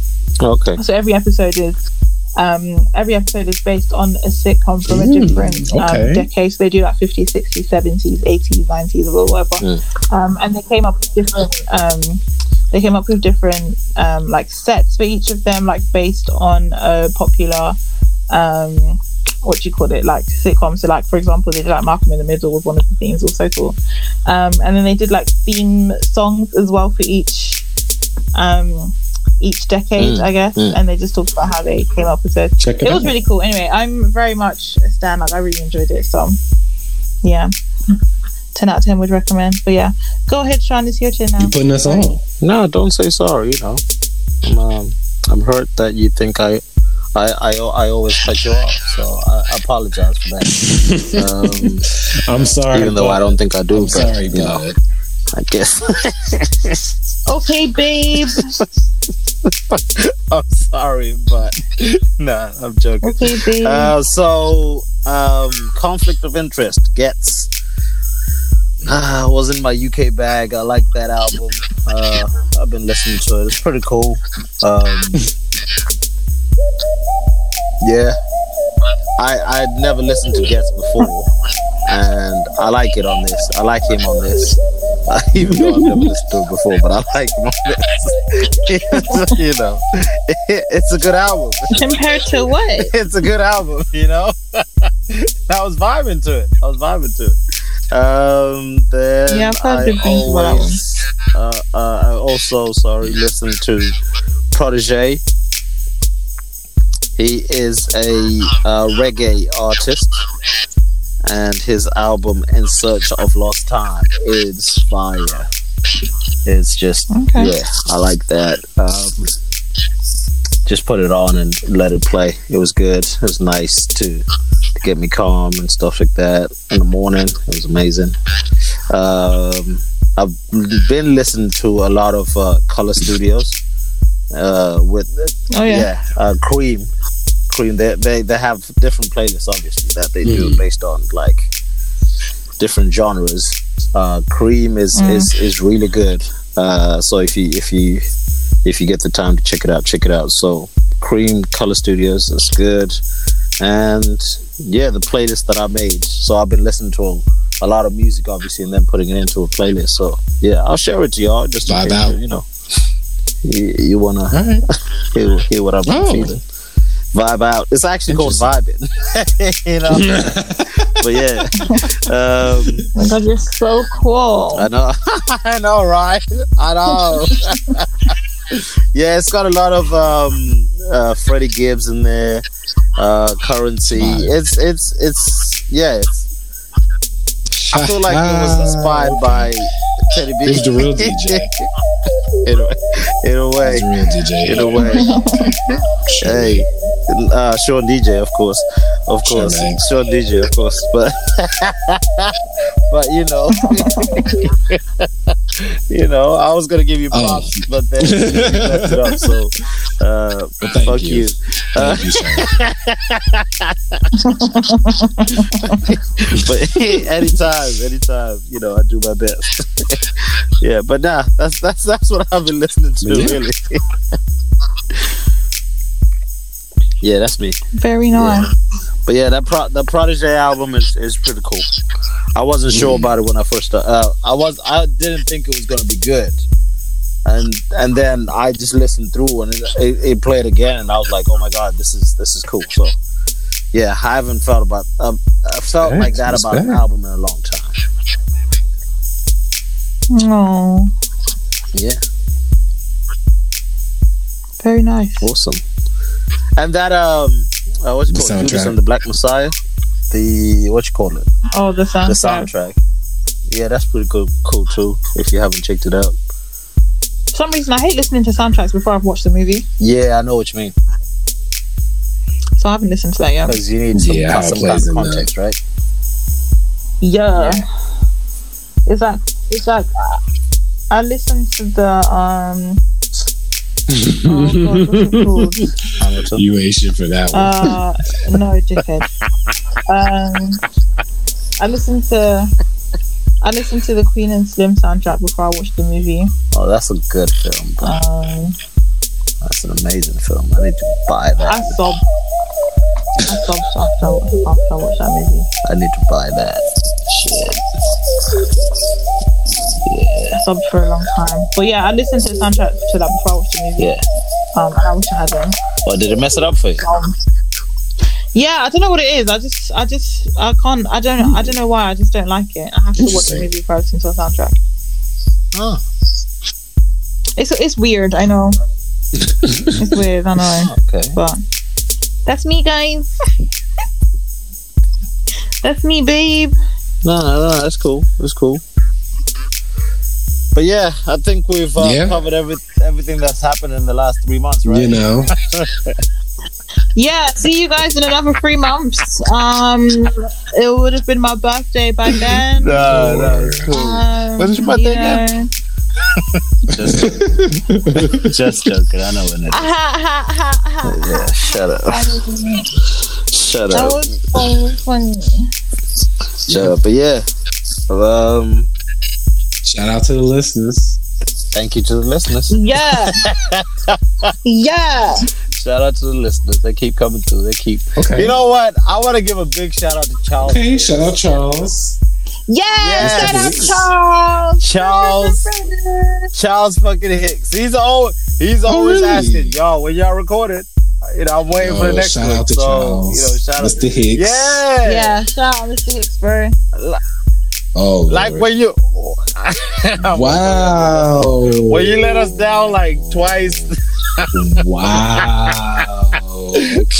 Okay. so every episode is um every episode is based on a sitcom from a Mm, different okay. um, decade so they do like 50s 60s 70s 80s 90s or whatever Mm. um and they came up with different um they came up with different um like sets for each of them like based on a popular um what do you call it? Like sitcom so like for example they did like malcolm in the middle was one of the themes also cool um and then they did like theme songs as well for each um each decade Mm, i guess. mm. and they just talked about how they came up with it. Check it, it was really cool. Anyway i'm very much a stan. Like i really enjoyed it so yeah. 10 out of 10 would recommend. But yeah. Go ahead sean it's your turn now. You putting us on. No, don't say sorry. You know, um, I'm hurt that you think I, I, I, I always cut you off. So I, I apologize for that. [laughs] um, I'm sorry. even though I don't think I do, I'm but sorry, you know, bud. I guess [laughs] [laughs] okay babe I'm sorry, but nah, I'm joking. okay babe Uh, so, um, conflict of interest Ghetts uh, was in my UK bag. I like that album. Uh, I've been listening to it. It's pretty cool. Um, yeah, I I'd never listened to Ghetts before, and I like it on this. I like him on this. [laughs] Even though I've never listened to it before, but I like him on this. [laughs] you know, [laughs] it's a good album compared to what it's a good album, you know. I was vibing to it. I was vibing to it. Um, then Yeah, I've I good things about that always, uh, uh, I also sorry, listen to Protoje. He is a uh, reggae artist, and his album "In Search of Lost Time" is fire. It's just Okay. yeah, I like that. Um, just put it on and let it play. It was good. It was nice to, to get me calm and stuff like that in the morning. It was amazing. Um, I've been listening to a lot of uh, Color Studios uh, with oh yeah, yeah, uh, Cream. Cream. They, they they have different playlists, obviously, that they do Mhm. based on like different genres. Uh, Cream is Mm. is is really good. Uh, so if you if you if you get the time to check it out, check it out. So Cream Color Studios is good, and yeah, the playlist that I made. So I've been listening to a, a lot of music, obviously, and then putting it into a playlist. So yeah, I'll share it to y'all just Vibe out. you know. You, you wanna right. [laughs] hear, hear what I'm Oh. feeling. Vibe out. It's actually called vibing. [laughs] you know. [laughs] but yeah. Um, Oh my god, you're so cool. I know. [laughs] I know, right? I know. yeah, it's got a lot of um, uh, Freddie Gibbs in there. Uh, currency. Smart. It's it's it's yeah. It's, I feel like it was inspired by Teddy B. He's the real [laughs] DJ. in, a, in a way. He's a real DJ. In a way. [laughs] hey, uh, Sean DJ, of course, of course, man. Sean DJ, of course, but [laughs] but you know, [laughs] you know, I was gonna give you Oh. props, but then you messed it up. So, uh, But thank fuck you. you. Uh, Thank you, sir. [laughs] but [laughs] anytime, anytime, you know, I do my best. yeah, but nah, that's that's that's what I've been listening to, Yeah. really. yeah, that's me. Very nice. But yeah, that Pro- the Protoje album is, is pretty cool. I wasn't sure Mm. about it when I first started. Uh, I was I didn't think it was gonna be good, and and then I just listened through and it, it, it played again, and I was like, oh my god, this is this is cool. So yeah, I haven't felt about uh, I felt like that about an album in a long time. Oh, Yeah, very nice. awesome. And that um, uh, what you The call it, Judas and the Black Messiah, the what you call it, Oh, the soundtrack. the soundtrack. Yeah, that's pretty cool, cool too. If you haven't checked it out. For some reason, I hate listening to soundtracks before I've watched the movie, Yeah, I know what you mean. so I haven't listened to that yet. Because you need some, Yeah, how it some plays kind of in the- context, right? Yeah. Is that is that? I listened to the um. Oh God, it. You ain't shit for that one. Uh, no, dickhead. Um, I listened to I listened to the Queen and Slim soundtrack before I watched the movie. Oh, that's a good film. Bro. Um, That's an amazing film. I need to buy that. I that. sobbed. I sobbed after after I watched that movie. I need to buy that. Shit. I sobbed for a long time. But yeah, I listened to the soundtrack to that before I watched the movie. Yeah. Um, and I wish I hadn't. Well, did it mess it up for you? Um, yeah, I don't know what it is. I just, I just, I can't. I don't, I don't know why. I just don't like it. I have to watch the movie before I listen to the soundtrack. Oh, It's, it's weird. I know. [laughs] it's weird. I know. okay. But that's me, guys. that's me, babe. No, no, no, that's cool. That's cool. But yeah, I think we've uh, Yeah. covered every, everything that's happened in the last three months, right? You know, [laughs] Yeah, see you guys in another three months. Um, it would have been my birthday by [laughs] then. No, no, it's cool. Um, When is your birthday you again? Just, just joking. I know when it. [laughs] that Yeah, shut up. Shut up. was so funny. Shut up. But yeah, um, shout out to the listeners. thank you to the listeners. Yeah. [laughs] yeah. Shout out to the listeners. They keep coming through. They keep. Okay. You know what? I want to give a big shout out to Charles. Okay, shout out Charles. Yeah. Yes. Shout out Charles. Charles. Charles fucking Hicks. He's always he's oh, always really? asking, yo, when y'all recorded? You know, I'm waiting for the oh, next shout one. out to so, Charles. you know, shout Mr. Hicks. Yeah. Yeah. Shout out Mr. Hicks, bro. Oh, Like Lord. when you [laughs] oh wow. when you let us down like twice. [laughs] wow.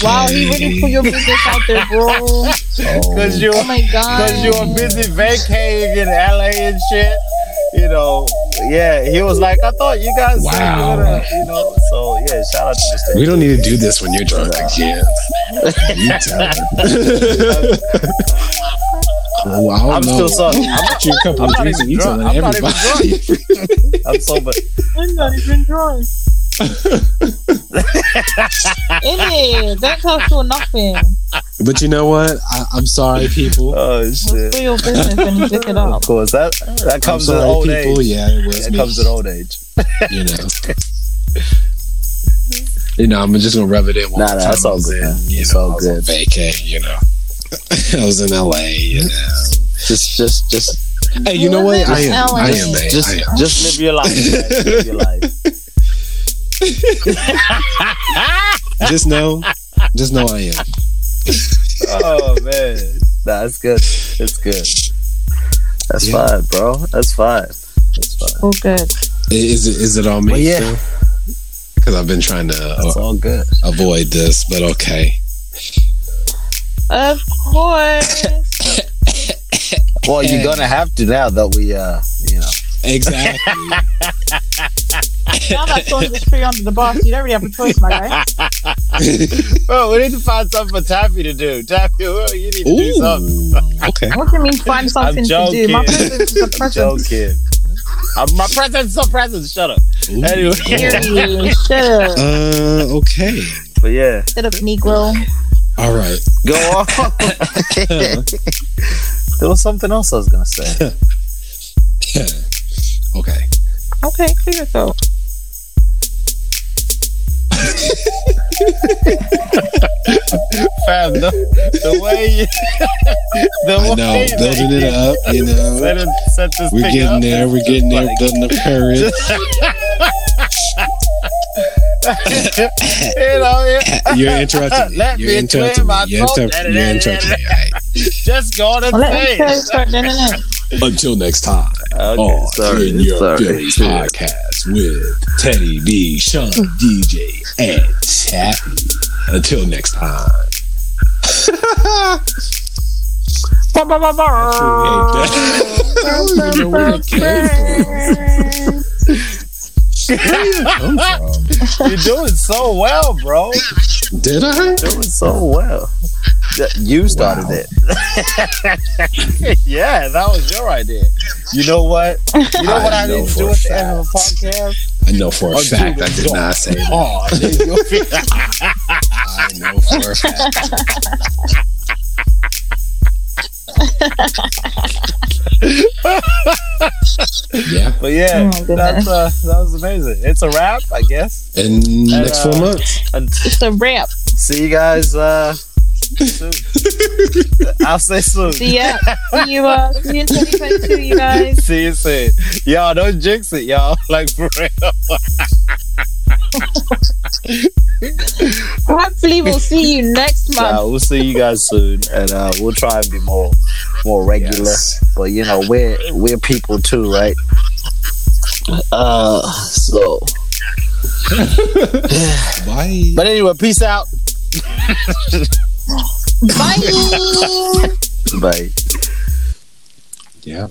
Wow, he really put your business out there, bro. Oh. Cause you Oh my god. Cause you were busy vacating in LA and shit. You know, yeah, he was like, I thought you guys said you Wow. were, you know. So yeah, shout out to Mr. We don't need to do this when you're drunk again. You [laughs] tell. Well, I don't I'm know. still sorry. I got you a couple I'm of not drinks even and you drunk. telling I'm not even everybody. I'm sober. I'm not even drunk. Innit? Don't tell Phil nothing. but you know what? I, I'm sorry, people. Oh It's shit. for your business when you pick it up. Of course, that that I'm comes with sorry, old people. age. Yeah, it was It me. comes with old age. you know. [laughs] You know, I'm just gonna rub it in one Nah, more nah, time. that's all good, man. You It's know, all I was on good. vacay, you know. [laughs] I was in LA, you know. Just, just, just, Hey, you know what? I am. LA. I am, man. just, I am. just live your life. man. Live your life. [laughs] Just know Just know I am. oh man, that's good. It's good. That's Yeah. fine, bro. That's fine. That's fine. All good. Is it is it all me? Well, yeah. Because I've been trying to That's uh, all good. avoid this, but okay. Of course. [laughs] Well, you're gonna have to now that we, uh, you know. Exactly. now that Sean just threw you under the bus, you don't really have a choice, my guy. [laughs] Bro, we need to find something for Taffy to do. Taffy, well, you need to do something. Okay. What do you mean find something to do? My presence is a I'm present. joking. Uh, my present's a present. Shut up. Ooh. Anyway. Period. Shut up. Uh. Okay. But yeah, Shut up, Negro. All right. go on. [laughs] there was something else I was gonna say. [laughs] okay. Okay, clear yourself. [laughs] Fam, the, the way you, the I way know. that Building it up. You know. Set, it, set We're getting up, there. We're just getting there. like- Building the courage. [laughs] you know, yeah. [laughs] You're interrupting me. Let You're me interrupting me. my You're, throat. inter- you're [laughs] interrupting me. All right. Just go on and Well, let say me tell you it. start doing it. Until next time. Okay, Oh, sorry, in your sorry. Phillies podcast with Teddy B, Sean, DJ, and Taffy. Until next time. Ba, ba, ba, ba. I don't even know where it came from. Where did it come from? You're doing so well, bro. Did I? Doing so well. You started Wow. it. [laughs] yeah, that was your idea. You know what? You know what I, I know need to do a at the end of a podcast? I know for a Until fact the I did not say that. Oh, [laughs] I know for a fact. [laughs] [laughs] yeah. but yeah, Oh, that's uh, that was amazing. It's a wrap, I guess. In the And, next uh, four months. It's a wrap. see you guys uh, soon. [laughs] I'll say soon. See ya. See you, uh, see you in 2022, you [laughs] guys. See you soon. Y'all don't jinx it, y'all. Like for real. [laughs] Hopefully, we'll see you next month. Nah, we'll see you guys soon, and uh, we'll try and be more more regular. Yes. But you know, we're we're people too, right? Uh, so. [laughs] Bye. But anyway, peace out. Bye. [laughs] Bye. Yeah.